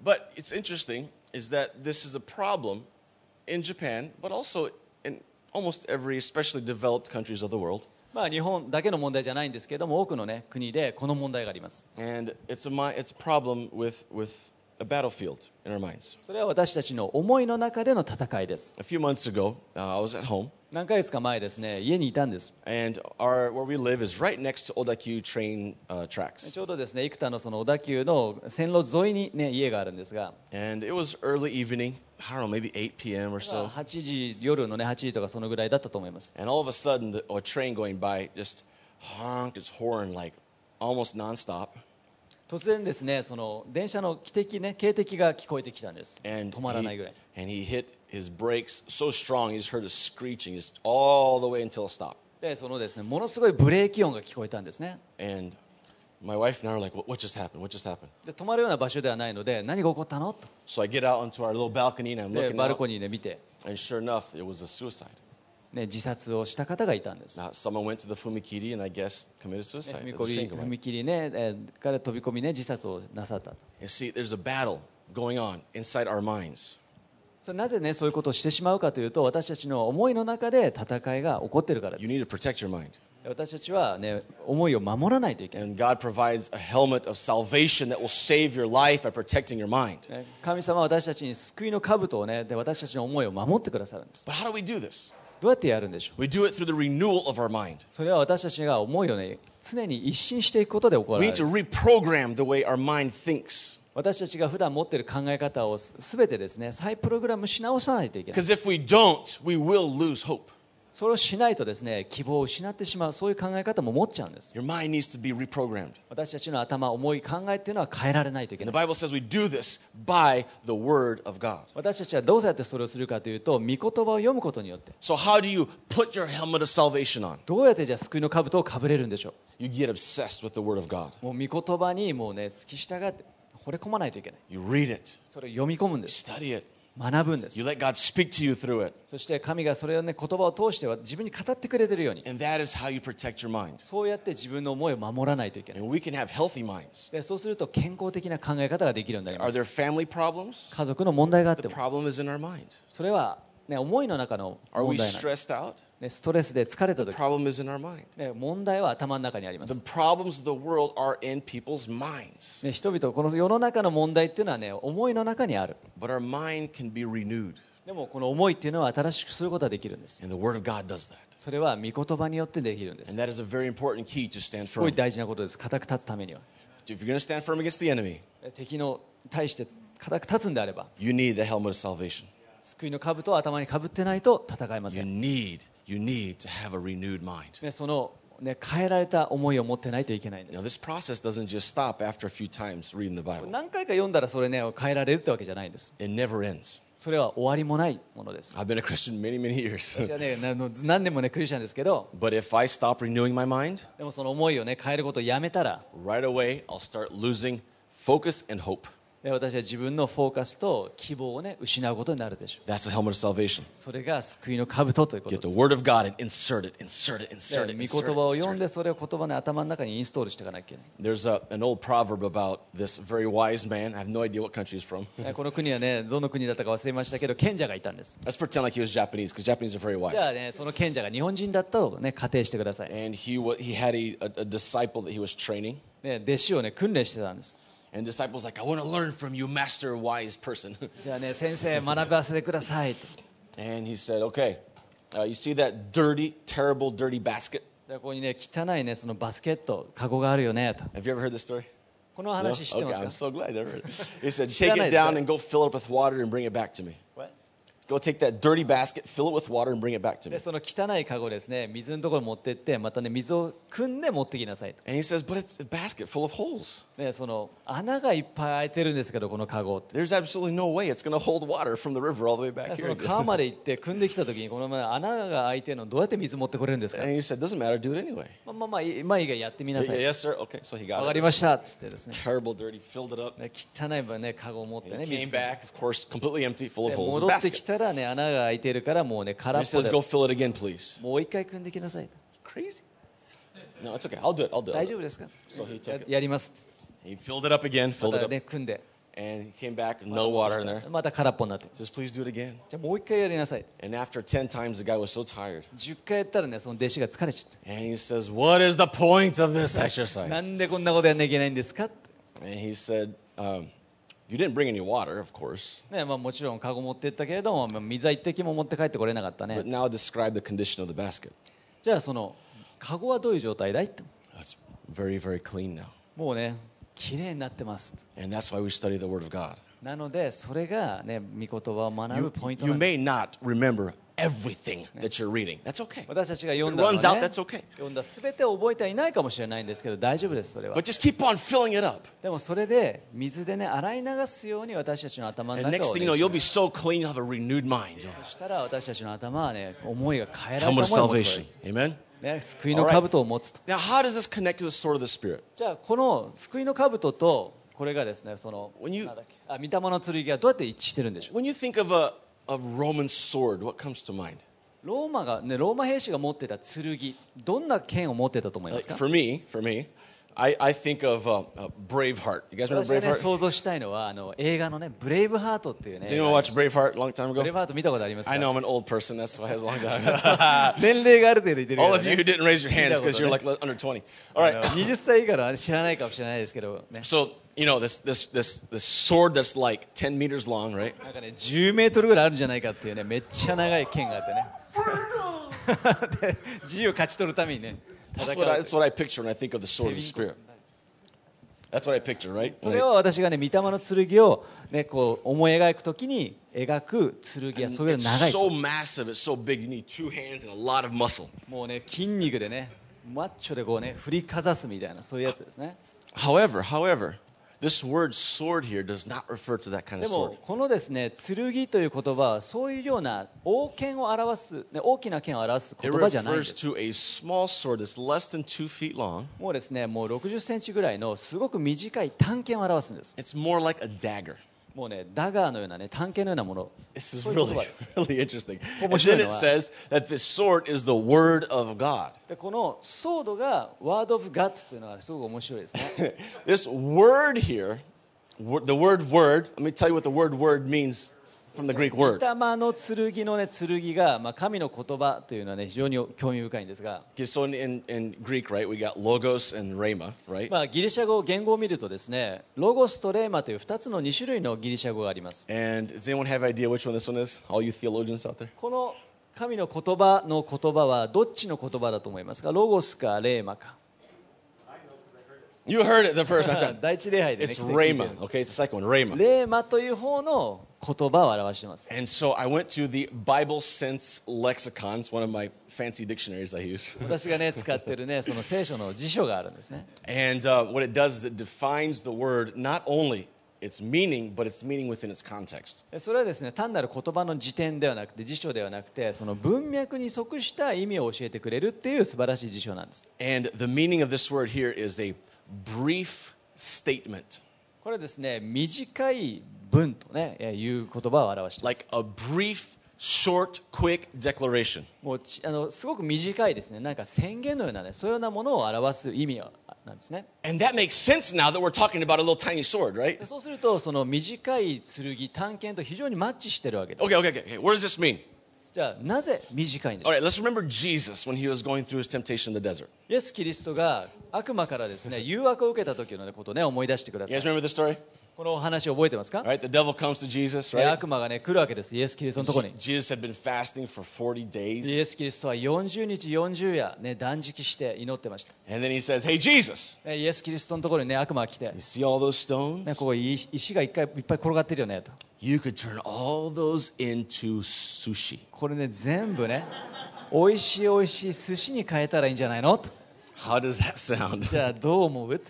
but it's interesting is that this is a problem in Japan, but also almost every, especially developed countries of the world. まあ日本だけの問題じゃないんですけれども多くのね国でこの問題があります And it's a, mi- it's a problem with, with a battlefield in our minds. それは私たちの思いの中での戦いです A few months ago, uh, I was at home, 何ヶ月か前ですね、家にいたんです。ちょうどですね、幾多のその小田急の線路沿いにね、家があるんですが。8時、夜のね、8時とかそのぐらいだったと思います。突然ですね、その電車の汽笛ね、警笛が聞こえてきたんです。止まらないぐらい。his brakes so strong, you just heard a screeching just all the way until it stopped. でそのですねものすごいブレーキ音が聞こえたんですね And my wife and I were like, what, what just happened? What just happened? で止まるような場所ではないので何が起こったのと So I get out onto our little balcony and I'm で looking バル out. コニーで見て、 And sure enough, it was a suicide. ね、自殺をした方がいたんです、 Now, someone went to the Fumikiri and I guess committed suicide. 踏 as a train 切 going by. 踏切ね、えーから飛び込みね自殺をなさったと You see, there's a battle going on inside our minds. なぜねそういうことをしてしまうかというと私たちの思いの中で戦いが起こっているから私たちはね思いを守らないといけない。神様私たちに救いの兜をねで私たちの思いを守ってくださるんです。But how どうやってやるんでしょう？それは私たちが思いをね常に一新していくことで起こられます。We need to reprogram the way our mind thinks. 私たちが普段持っている考え方をすべてですね再プログラムし直さないといけない Because if we don't, we will lose hope. それをしないとですね希望を失ってしまうそういう考え方も持っちゃうんです Your mind needs to be reprogrammed. 私たちの頭思い考えっていうのは変えられないといけな the い Bible says we do this by the Word of God. 私たちはどうやってそれをするかというと御言葉を読むことによって So, how do you put your helmet of salvation on? どうやってじゃあ救いの兜をかぶれるんでしょ You get obsessed with the Word of God. うもう御言葉にもうね付き従って惚れ込まないといけない You read it, それを読み込むん you です study it, 学ぶんです you let God speak to you through it. そして神がそれをね言葉を通しては自分に語ってくれてるように And that is how you protect your mind. そうやって自分の思いを守らないといけない And we can have healthy minds. でそうすると健康的な考え方ができるようになりま Are す there family problems? 家族の問題があっ The ても problem is in our mind. それは、ね、思いの中の問題なんです?ね、ストレスで疲れた The 時、problem is in our mind. ね、問題は頭の中にありま The す、problems of the world are in people's minds. ね、人々この世の中の問題っていうのはね思いの中にある But our mind can be renewed. でもこの思いっていうのは新しくすることができるんです And the Word of God does that. それは御言葉によってできるんです And that is a very important key to stand すごい firm. 大事なことです固く立つためには If you're going to stand firm against the enemy, 敵の対して固く立つんであれば you need the helmet of salvation. 救いの兜を頭にかぶってないと戦えません。その、ね、変えられた思いを持ってないといけないんです。You know, 何回か読んだらそれね変えられるってわけじゃないんです。It never ends. それは終わりもないものです。I've been a Christian many, many years. はね、何年もね、クリスチャンですけど、But if I stop renewing my mind, でもその思いをね、変えることをやめたら、right away, I'll start losing focus. で私は自分のフォーカスと希望をね失うことになるでしょう That's the helmet of salvation. それが救いの兜ということ Get で the す word of God and insert it, insert it, で insert it, 御言葉を.読ん.でそれを言葉の頭の中にインストールしていかなきゃいけ There's a, an old proverb about this very wise man. I have no idea what country he's from. ないこの国はねどの国だったか忘れましたけど賢者がいたんです Let's pretend like he was Japanese because Japanese are very じゃあ wise. ねその賢者が日本人だったとね仮定してください、And he, he had a, a, a disciple that he was training. ね、弟子をね訓練してたんです And the disciple's like, I want to learn from you, master wise person. じゃあね先生学ばせてくださいと and he said, Okay, uh, you see that dirty, terrible, dirty basket? じゃあここにね汚いねそのバスケットカゴがあるよねと Have you ever heard this story? この No? 話知って Okay, ますか I'm so glad I never heard it. He said,知ら Take ない it ですか？ down and go fill it up with water and bring it back to me. Go take that dirty basket, fill it with water, and bring it back to me. でその汚いカゴですね水のところに持ってってまたね水を汲んで持ってきなさいと、And he says, But it's a basket full of holes. ね、その穴がいっぱい開いてるんですけどこのカゴって There's absolutely no way it's going to hold water from the river all the way back そ here. の川まで行って汲んできた時にこのまま穴が開いてるのどうやって水持ってこれるんですか And he said, Doesn't matter, do it anyway. まあまあまあいいまあいいがやってみな Yeah, さい yes, sir. Okay, so he わ got かり it. ましたっつってですね Terrible, dirty, filled it up. ね汚い分ねカゴを持ってね And he 水 came back, of course, completely empty, full で of holes. 戻 His ってき basket. たらね穴が開いてるからもうね空っぽ says, で Go fill it again, please. もう一回汲んできなさい Crazy. No, it's okay. I'll do it. I'll do 大 it. 丈夫ですか So he や took it. やります He filled it up again, ま filled it た up. ね汲んで And he came back, no water in there. また空っぽになって says, Please do it again. じゃあもう一回やりなさい And after 10 times, the guy was so tired. 10回やったらねその弟子が疲れちゃっ And he says, What is the point of this た exercise? なんでこんなことやんなきゃいけないんですか And he said, um, You didn't bring any water, of course. ねまあ、もちろんカゴ持ってったけれども、まあ、水は一滴も持って帰ってこれなかった But ね now describe the condition of the basket. じゃあそのカゴはどういう状態だいって It's very, very clean now. もうね綺麗になってます And that's why we study the Word of God. なのでそれがね御言葉を学ぶ You, ポイント you なんです may not remember everything that you're reading. That's okay. 私たちが読んだの runs は out, ね that's okay. 読んだ全てを覚えてはいないかもしれないんですけど大丈夫ですそれは But just keep on filling it up. でもそれで水でね洗い流すように私たちの頭の And 中 next を、thing ね you know, you'll be so clean, you'll have a renewed mind. そしたら私たちの頭はね思いが変えられ Helmet た of salvation. Amen? とね救いの兜を持つと Now, how does this connect to the sword of the Spirit? じゃあこの救いの兜とこれがですねその When you- あ御霊の剣がどうやって一致してるんでしょう When you think of a, a Roman sword, what comes to mind? ローマがねローマ兵士が持ってた剣どんな剣を持ってたと思いま Like すか for me, for me, I, I think of uh, uh, Braveheart. You guys remember 私が、ね、Braveheart? 想像したいのはあの映画のねブレイブハートっていうね Does anyone watch Braveheart a long time ブレイ ago? ブハート見たことありますか I know I'm an old person. That's why it was a long time. 年齢がある程度いてる All よ of you who didn't raise your hands because you're like under 20. All あの right. 20歳以下のは知らないかもしれないですけどね So you know this this this this sword that's like 10 meters long, right? なんかね10メートルぐらいあるんじゃないかっていうねめっちゃ長い剣があってねで自由を勝ち取るためにね That's 戦 what I, う that's what I picture when I think of the sword of the Spirit. That's what I picture, right? それを私がね御霊の剣をねこう思い描くときに描く剣や And そういう it's 長い so massive, it's so big. You need two hands and a lot of muscle. もうね筋肉でねマッチョでこうね振りかざすみたいなそういうやつですね However, however, this word sword here does not refer to that kind で of も sword. このですね剣という言葉はそういうような王権を表す、ね、大きな剣を表す It 言葉じゃないんで refers す to a small sword that's less than two feet long. もうですねもう60センチぐらいのすごく短い短剣を表すんです It's more like a dagger. もうねダガーのようなね短剣のようなもの This is そういう言 really, 葉です really interesting. And 面白い then の it は says that this sword is the word of God. でこのソードがワード・オブ・ガッツというのがすごく面白いですね This word here, wo- the word word, let me tell you what the word word means from the Greek 御 word. 霊の剣のね剣が、まあ、神の言葉というのはね非常に興味深いんですが Okay, so in, in, Greek, right, we got logos and rhema, right? まあ、ギリシャ語言語を見るとですねロゴスとレーマという2つの2種類のギリシャ語があります And does anyone have idea which one this one is? All you theologians out there? この神の言葉の言葉はどっちの言葉だと思いますかロゴスかレーマか You heard it the first time. 第一礼拝で、ね、It's rhema. Okay, it's the second one, rhema. るレーマという方の言葉を表しています And so I went to the Bible Sense Lexicon. It's one of my fancy dictionaries I use. 私がね使ってるねその聖書の辞書があるんですね And uh, what it does is it defines the word not only its meaning, but its meaning within its context. でそれはですね単なる言葉の辞典ではなくて辞書ではなくてその文脈に即した意味を教えてくれるっていう素晴らしい辞書なんです And the meaning of this word here is a brief statement. ここれですね短い文とねえーいう言葉を表しています Like a brief, short, quick declaration. もうちあのすごく短いですねなんか宣言のようなねそういうようなものを表す意味はなんですね And that makes sense now that we're talking about a little tiny sword, right? でそうするとその短い剣短剣と非常にマッチしてるわけです Okay, okay, okay. What does this mean? じゃあなぜ短いんでしょ All う right, let's remember Jesus when he was going through his temptation in the desert. イエス・キリストが悪魔からですね誘惑を受けた時のことをね思い出してくださ You い guys remember this story? このお話を覚えてますか？Right, Jesus, right? 悪魔がね来るわけです、イエス・キリストのところに。イエス・キリストは40日40夜、ね、断食して祈ってました。He says, hey, Jesus, イエス・キリストのところに、ね、悪魔が来て、ね、ここ石が一回いっぱい転がってるよねと。You could turn all those into sushi. これね、全部ね、おいしいおいしい寿司に変えたらいいんじゃないの？じゃあ、どう思う？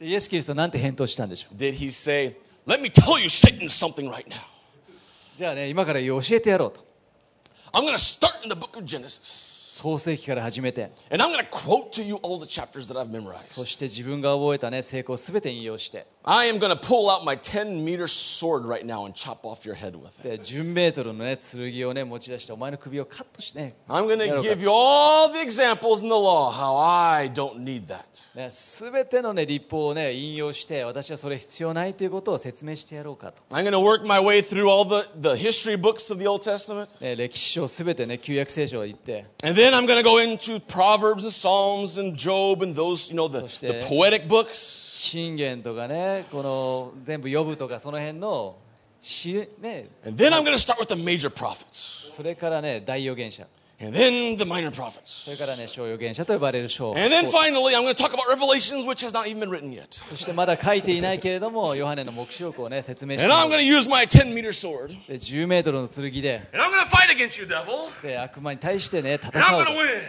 でイエス・キリストなんて返答したんでしょう Did he say, Let me tell you Satan something right now? じゃあね今から教えてやろうと I'm going to start in the book of Genesis. 創世記から始めて And I'm going to quote to you all the chapters that I've そ memorized. して自分が覚えたね成功を全て引用して I am going to pull out my 10 meter sword right now and chop off your head with it. で10メートルのね剣をね持ち出してお前の首をカットしてね I'm going to やろうか give you all the examples in the law how I don't need that. ね全てのね立法をね引用して私はそれ必要ないということを説明してやろうかと、 I'm going to work my way through all the, the history books of the Old Testament. ね歴史書全てね旧約聖書を言って And then I'm going to go into Proverbs and Psalms and Job and those, you know, the, theして- poetic books. 信玄とかねこの全部呼ぶとかその辺のし、ね、And then I'm going to start with the major prophets. それからね大預言者 And then the minor そ prophets. れからね小預言者と呼ばれる章 And then finally, I'm going to talk about Revelations, which has not even been written yet. そしてまだ書いていないけれどもヨハネの黙示録をね説明して And I'm going to use my 10 meter sword. で10メートルの剣で And I'm going to fight against you, devil. で悪魔に対してね戦 And I'm う going と to win.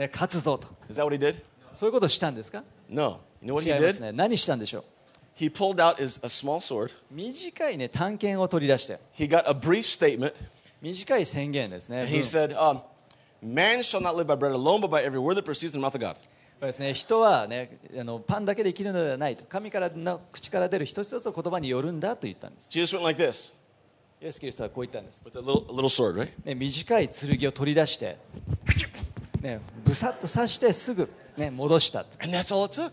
ね、勝つぞと Is that what he did? そういうことをしたんですか No. You know what 違 he います did? ね何したんでしょう He pulled out his, a small sword. 短いね探検を取り出して He got a brief statement. 短い宣言ですね And 文 he said, um, Man shall not live by bread alone, but by every word that proceeds from the mouth of God. そうですね、人は、ね、あのパンだけで生きるのではないと神からの口から出る一つ一つの言葉によるんだと言ったんです Jesus went like this イエス・キリストはこう言ったんです、with a little, a little sword, right? ね、短い剣を取り出して、ね、ぶさっと刺してすぐ、ね、戻したと And that's all it took.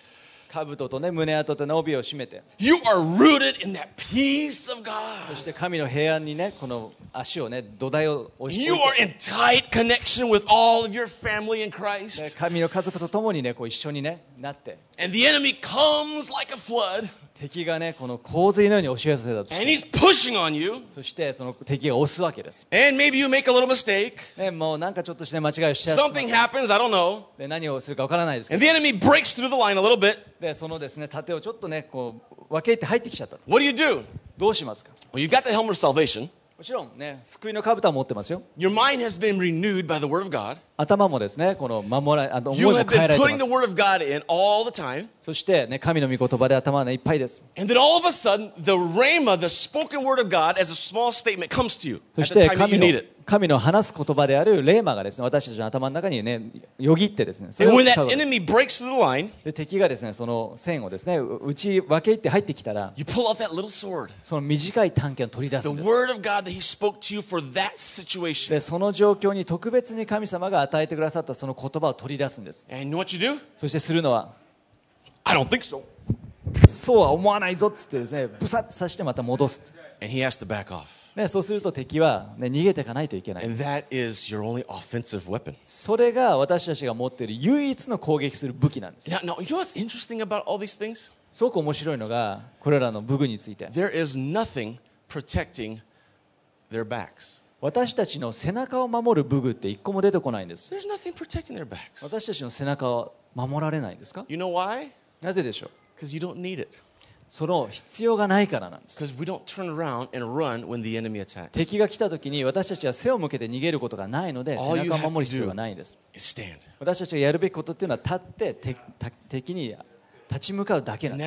兜と、ね、胸当との帯を締めて You are rooted in that peace of そ God. して神の平安にねこの足をね土台を押し You 置い are て in tight connection with all of your family in ね Christ. 神の家族と共にねこう一緒にねなって And the enemy comes like a flood. 敵がねこの洪水のように押し寄せたとし And て he's pushing on you. そしてその敵が押すわけです、And maybe you make a little mistake. ね、もうなんかちょっとして間違いをしちゃう Something happens. I don't know. で何をするかわからないですけ And ど the enemy breaks through the line a little bit. でそのですね盾をちょっとねこう分け入って入ってきちゃったと What do you do? どうしますか Well, you got the helmet of salvation. もちろんね、救いのカ兜を持ってますよ。頭もですね、この守られ。そしてね。神の思いがでえられてます。Time, そしてね、神の御言葉で頭ねいっぱいです。Sudden, the rhema, the God, そして神の神の話す言葉であるレーマがですね、私たちの頭の中にね、よぎってですね、それで敵がですね、その線をですね、打ち分け入って入ってきたら、その短い探検を取り出すんです。その状況に特別に神様が与えてくださったその言葉を取り出すんです。そしてするのは、そうは思わないぞっつってですね、ブサッとさしてまた戻す。ね、そうすると敵は、ね、逃げていかないといけないです。それが私たちが持っている唯一の攻撃する武器なんです。すごく面白いのがこれらの武具について。私たちの背中を守る武具って一個も出てこないんです。私たちの背中を守られないんですか？なぜでしょう？その必要がないからなんです.敵が来た時に私たちは背を向けて逃げることがないので背中を守る必要がないんです.私たちがやるべきことっていうのは立って敵敵に立ち向かうだけな。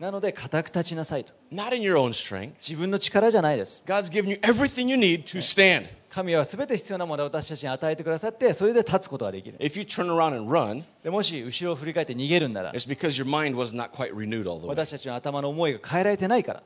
なので、固く立ちなさいと。自分の力じゃないです。神はすべて必要なもの私たちに与えてくださって、それで立つことができ。なら、私たちの頭の思いが変えられてないから。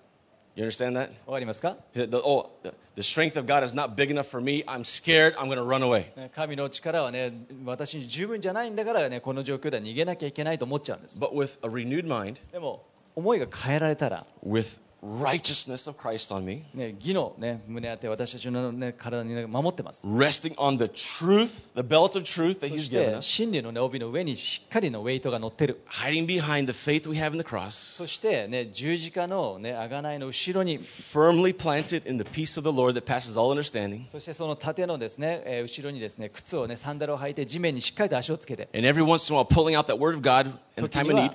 You understand that? わかりますか He said, the, oh, the, the strength of God is not big enough for me. I'm scared. I'm going to run away. ね神の力はね私に十分じゃないんだからねこの状況では逃げなきゃいけないと思っちゃうんです But with a renewed mind, でも思いが変えられたら with righteousness of Christ on me, ね、義の、ね、胸当て私たちの、ね、体に、ね、守ってます resting on the truth, the belt of truth that そ He's し given て us, 真理の、ね、帯の上にしっかりのウェイトが乗ってる hiding behind the faith we have in the cross, そして、ね、十字架の、ね、贖いの後ろに firmly planted in the peace of the Lord that passes all understanding. そしてその盾のですね、えー後ろにですね靴をねサンダルを履いて地面にしっかりと足をつけて And every once in a while, pulling out that word of God in the 時 time に of need, は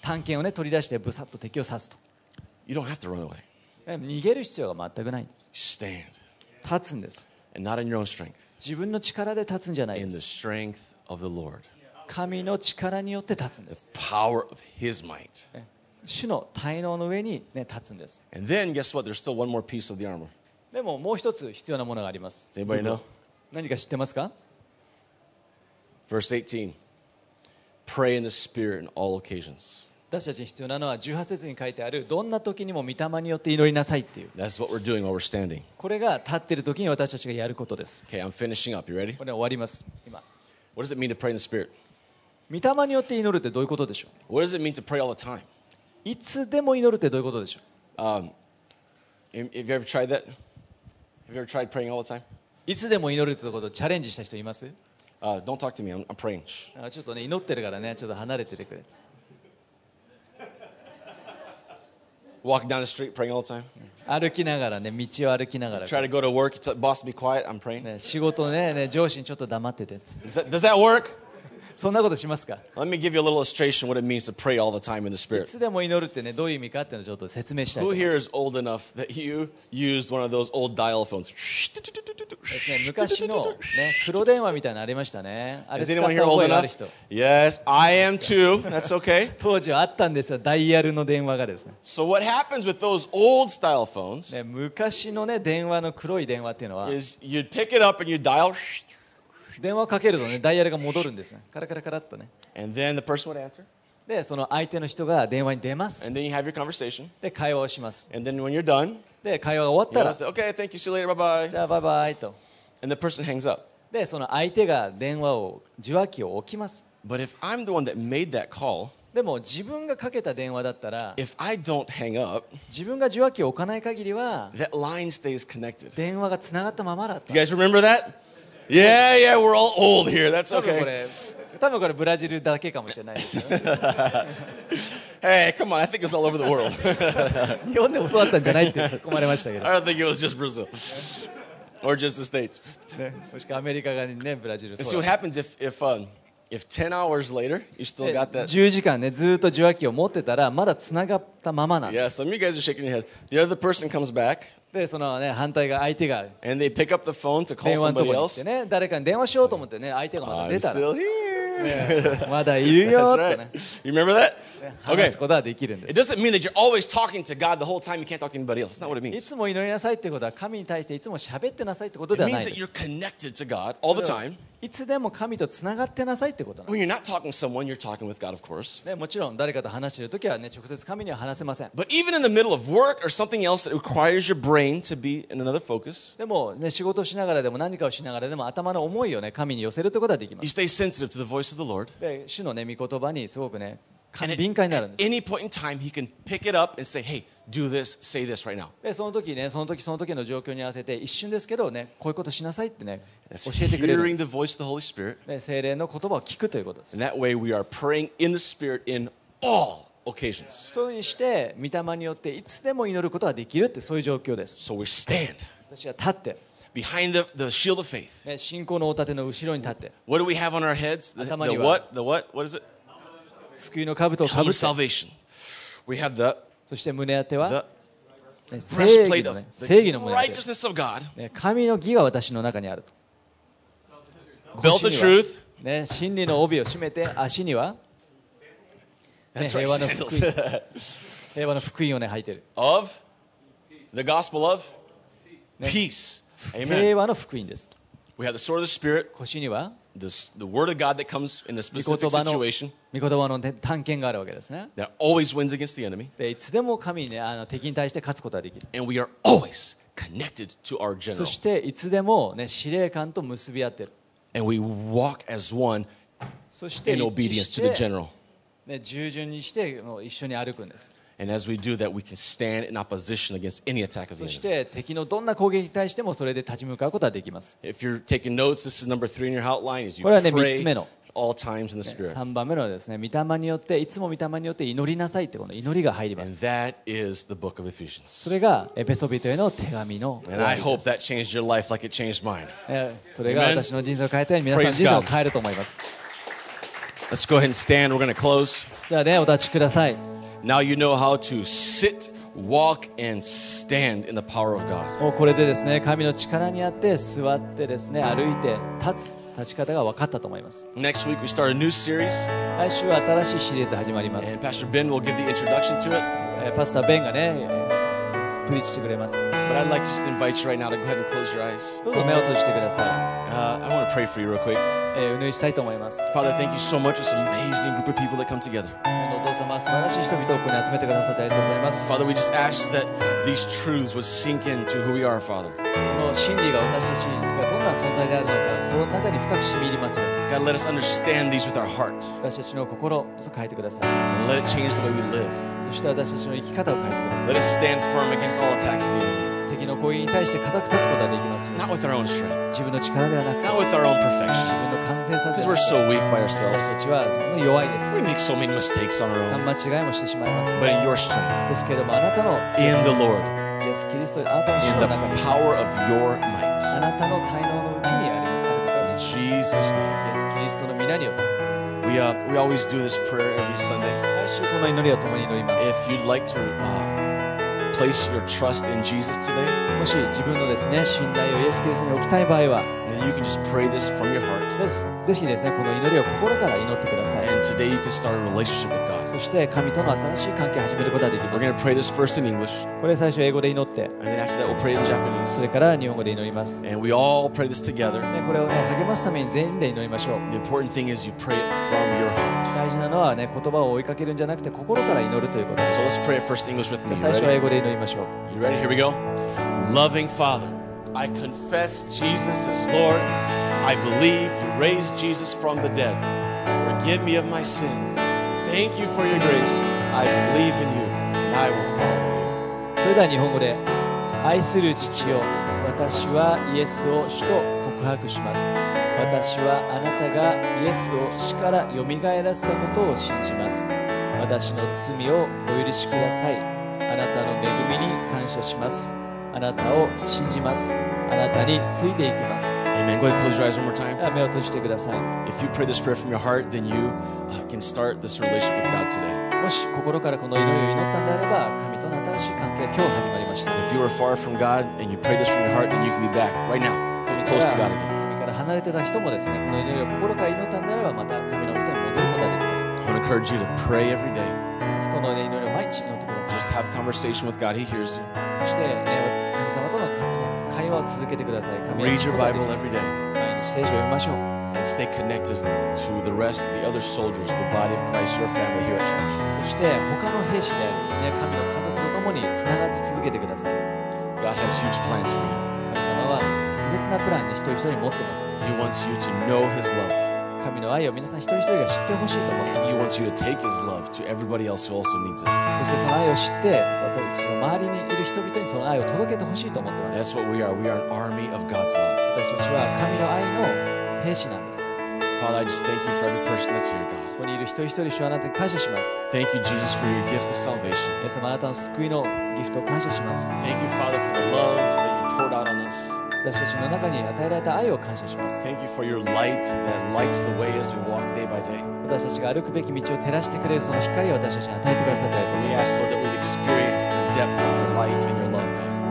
探検をね取り出してぶさっと敵を刺すと you don't have to run away. ね逃げる必要が全くないんです Stand. 立つんです And not in your own strength, 自分の力で立つんじゃない in で the す strength of the Lord, 神の力によって立つんです power of His might. ね主の滞納の上に、ね、立つんです And then, guess what? There's still one more piece of the armor. でももう一つ必要なものがあります Does anybody know? 何か知ってますか Verse 18 Pray in the Spirit in all occasions. 私たちに必要なのは18節に書いてあるどんな時にも御霊によって祈りなさいっていう That's what we're doing while we're standing. これが立ってる時に私たちがやることです Okay, I'm finishing up. You ready? これ終わります今 What does it mean to pray in the Spirit? 御霊によって祈るってどういうことでしょ What does it mean to pray all the time? ういつでも祈るってどういうことでしょ Um, have you ever tried that? Have you ever tried praying all the time? ういつでも祈るってことチャレンジした人います Uh, don't talk to me. I'm, I'm praying. ちょっとね祈ってるからねちょっと離れててくれ Walking down the street, praying all the time. 歩きながらね道を歩きながら、 Try to go to work. You tell boss, be quiet. I'm praying. ね、仕事ねね上司にちょっと黙っててっつって Does that, does that work? そんなことしますか？いつでも祈るってね、どういう意味かってちょっと説明した。昔の、電話の。当時はあったんですよ、ダイヤルの電話がですね。昔のね、電話の黒い電話っていうのは。電話かけると、ね、ダイヤルが戻るんですね。カラカラカラっとね。and then the person would answer, で、その相手の人が電話に出ます。and then you have your conversation, で、会話をします。and then when you're done, で、会話が終わったら、say, okay, thank you, see you later, bye じ bye, ゃあバイバイと。and the person hangs up. で、その相手が電話を、受話器を置きます。But if I'm the one that made that call, でも自分がかけた電話だったら、if I don't hang up, 自分が受話器を置かない限りは、that line stays connected. 電話がつながったままだった。You guys remember that? Yeah, yeah, we're all old here. That's 多分こ okay. れ、多分これブラジルだけかもしれないですよ。 Hey, come on, I think it's all over the world. 日本でもそうだったんじゃないって突っ込まれましたけど、 I don't think it was just Brazil or just the States. ね、もしくはアメリカ側にね、ブラジル And そ see う what だ happens if, if, um, if 10 hours later you still で got that. 10時間ね、ずーっと受話器を持ってたら、まだつながったままなんで Yeah, す。 some of you guys are shaking your head. The other person comes back で、そのね、反対が相手が and they pick up the phone to call 電話のと somebody こに来て else. ね、誰かに電話しようと思ってね、相手がまだ I'm 出たら、still here. まだいるよ That's って right. ね、You remember that? 話 Okay. すことはできるんで It す。doesn't mean that you're always talking to God the whole time. You can't talk to anybody else. That's not what it い means. つも祈りなさいってことは、神に対していつも喋ってなさいってこと It では means ない that です you're。connected to God all the time. いつでも神とつながってなさいってことなんです When you're not talking to someone, you're talking with God, of course. ね、もちろん誰かと話しているときは、ね、直接神には話せません But even in the middle of work or something else that requires your brain to be in another focus, でも、ね、仕事をしながらでも何かをしながらでも頭の思いを、ね、神に寄せるということができま you す stay sensitive to the voice of the Lord. で主の、ね、御言葉にすごくね And at, 敏感になるん at です any point in time, He can pick it up and say, hey, Do this, say this right、now. でその時ね、その時その時の状況に合わせて、一瞬ですけどね、こういうことしなさいってね、教えてくれるんです。で精霊の言葉を聞くということです。そうにして、御霊によっていつでも祈ることができるって、そういう状況です。So、we stand. 私は立って。Behind the, shield of faith. 信仰のお盾の後ろに立って。What do we have on our heads? The, the what? The what? What is it? 救いの兜をかぶって。We have the そして胸当ては the ね正義の,、ね、the 正義の胸当て神の義が私の中にあるとね、真理の帯を締めて足には、ね、平和の福音平和の福音をね履いてる of the gospel of peace. 平.和の福音です We have the sword of the Spirit, 腰には the, the word of God that comes in 御 specific situation 御言葉の探検があるわけですね。いつでも神に、ね、敵に対して勝つことができる。そしていつでも、ね、司令官と結び合っている。And we walk as one そして、in obedience to the general. ね、従順にして一緒に歩くんです。そして敵のどんな攻撃に対してもそれで立ち向かうことができます。これはね、3つ目の。All times in the Spirit. 3番目のですね御霊によっていつも御霊によって祈りなさいってこの祈りが入りま And す that is the book of そ Ephesians. れがエペソビトへの手紙の終 And わ I り hope that changed your life like it changed mine. えそれが.私の人生を変えたように皆さんの人生を変えると思います Let's go ahead and stand. We're going to close. じゃあねお立ちください Now you know how to sit, walk, and stand in the power of God. もうこれでですね神の力にあって座ってですね歩いて立つ立ち方が分かったと思います Next week, we start a new series, 来週は新しいシリーズ始まります and Pastor Ben will give the introduction to it. えーパスターベンがねえープリーチしてくれます But I'd like to just invite you right now to go ahead and close your eyes. どうぞ目を閉じてくださ Uh, I want to pray for you real quick. い、えー、お祈りしたいと思います Father, thank you so much for this amazing group of people that come together. このお父様は素晴らしい人々をここに集めてくださってありがとうございます Father, we just ask that these truths would sink into who we are, Father. この真理が私たちがどんな存在であるのかこの中に深く染み入りますように God, let us understand these with our heart 私たちの心を変えてください and let it change the way we live. そして私たちの生き方を変えてください Let us stand firm against all attacks of the enemy, 敵の攻撃に対して固く立つことができますように not with our own strength, 自分の力ではなくて not with our own 自 perfection, 分の完成さで because は we're なくて so weak by 私 ourselves. たちは本当に弱いです We make so many mistakes on our たくさん own, 間違いもしてしまいます but in your strength, ですけれどもあなたの in the Lord, イエス・キリストあなたの主 in の the 中に power of your あ might. なたの体能のうちにあるあることがで In き Jesus' name. イエス・キリストの皆によって We, uh, we always do this prayer every Sunday. 来週この祈りを共に祈ります If you'd like to uh, place your trust in Jesus today, もし自分のですね信頼をイエス・キリストに置きたい場合は then you can just pray this from your heart. です ぜひですねこの祈りを心から祈ってください And today you can start a relationship with God. そして神との新しい関係を始めることができ We're ま going to す pray this first in English, これ最初英語で祈って and then after that we'll pray in そ Japanese. れから日本語で祈ります、ね、And we all pray this together. これをね励ますために全員で祈りましょう The important thing is you pray it from your heart. 大事なのはね言葉を追いかけるんじゃなくて心から祈るということです So let's pray first in English with で me. 最初は?英語で祈りましょう You ready? Here we go. Loving Father, I confess Jesus is Lord. I believe you raised Jesus from the dead. Forgive me of my sins. Thank you for your grace. I believe in you, and I will follow you. それでは日本語で愛する父よ私はイエスを主と告白します私はあなたがイエスを死からよみがえらせたことを信じます私の罪をお許しくださいあなたの恵みに感謝しますあなたを信じますあなたについていきます. Amen. Go ahead and close your eyes one more で time. は目を閉じてください If you pray this prayer from your heart, then you uh, can start this relationship with God today. もし心からこの祈りを祈ったんであれば神との新しい関係が今日始まりました If you are far from God and you pray this from your heart, then you can be back right now, 神 close to か God ら again. 神から離れてた人もですねこの祈りを心から祈ったんであればまた神のもとに戻ることができます I want to encourage you to pray every day. この、ね、祈りを毎日祈ってください Just have conversation with God. He hears you. そして、ね、神様との会話を続けてください神は Read 聞く your ことがで Bible きます every day 毎日聖書を読みましょう and stay connected to the rest, the other soldiers, the body of Christ, your family here at church. そして他の兵士であるですね神の家族と共につながって続けてください God has huge plans for you. 神様は特別なプランに一人一人持ってます He wants you to know His love, 神の愛を皆さん一人一人が知ってほしいと思ってま and す He wants you to take His love to everybody else who also needs it. そしてその愛を知って私の周りにいる人々にその愛を届けてほしいと思ってま That's す what we are. We are an army of God's love. 私たちは神の愛の兵士なんです Father, I just thank you for every person that's here, ここにいる一人一人主はあなたに感謝します God. Thank you, Jesus, for your gift of salvation. 皆様あなたの救いのギフトを感謝します Thank you, Father, for the love that you poured out on us. 私たちの中に与えられた愛を感謝します。私たちが歩くべき道を照らしてくれるその光を私たちに与えてくださったりとか。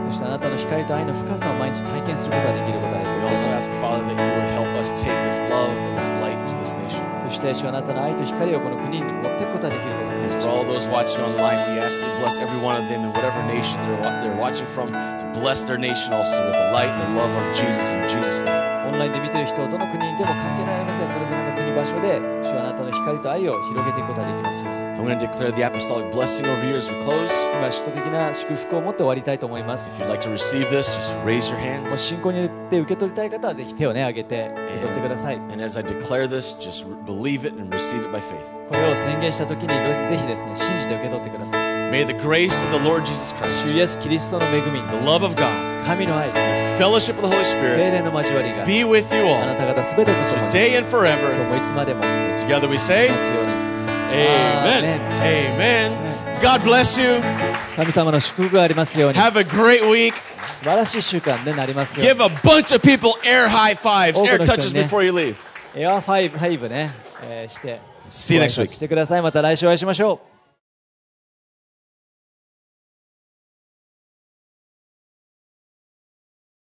そしてあなたの光と愛の深さを毎日体験することができることがあり We がとうご also ざいます ask, Father, that you would help us take this love and this light to this nation. そして主はあなたの愛と光をこの国に持っていくことができることを感 As 謝し for all ます those watching online, we ask that you bless every one of them in whatever nation they're, wa- they're watching from, to bless their nation also with the light and the love of Jesus in Jesus' name. オンラインで見てる人どの国にいても関係ありませんそれぞれの国場所で主はあなたの光と愛を広げていくことができますように I'm going to declare the apostolic blessing over you as we close. 今首都的な祝福を持って終わりたいと思います If you'd like to receive this, just raise your もし hands. 信仰によって受け取りたい方はぜひ手をね挙げて受け取ってください And as I declare this, just believe it and receive it by faith. これを宣言した時にどぜひですね信じて受け取ってください May the grace of the Lord Jesus 主 Christ, イエスキリストの恵み the love of God, 神の愛 fellowship of the Holy 精 Spirit 霊の交わりが be with you あな all た方すべてと共に today and 今 forever. 日もいつまでも And together we say, ますように Amen. Amen. God bless you. 神様の祝福がありますように Have a great week. 素晴らしい週間でなりますように Give a bunch of people air high fives, 多く air の人に touches ね before you leave. エアファイブファイブね、えーして See you next ご挨拶 week. してくださいまた来週お会いしましょう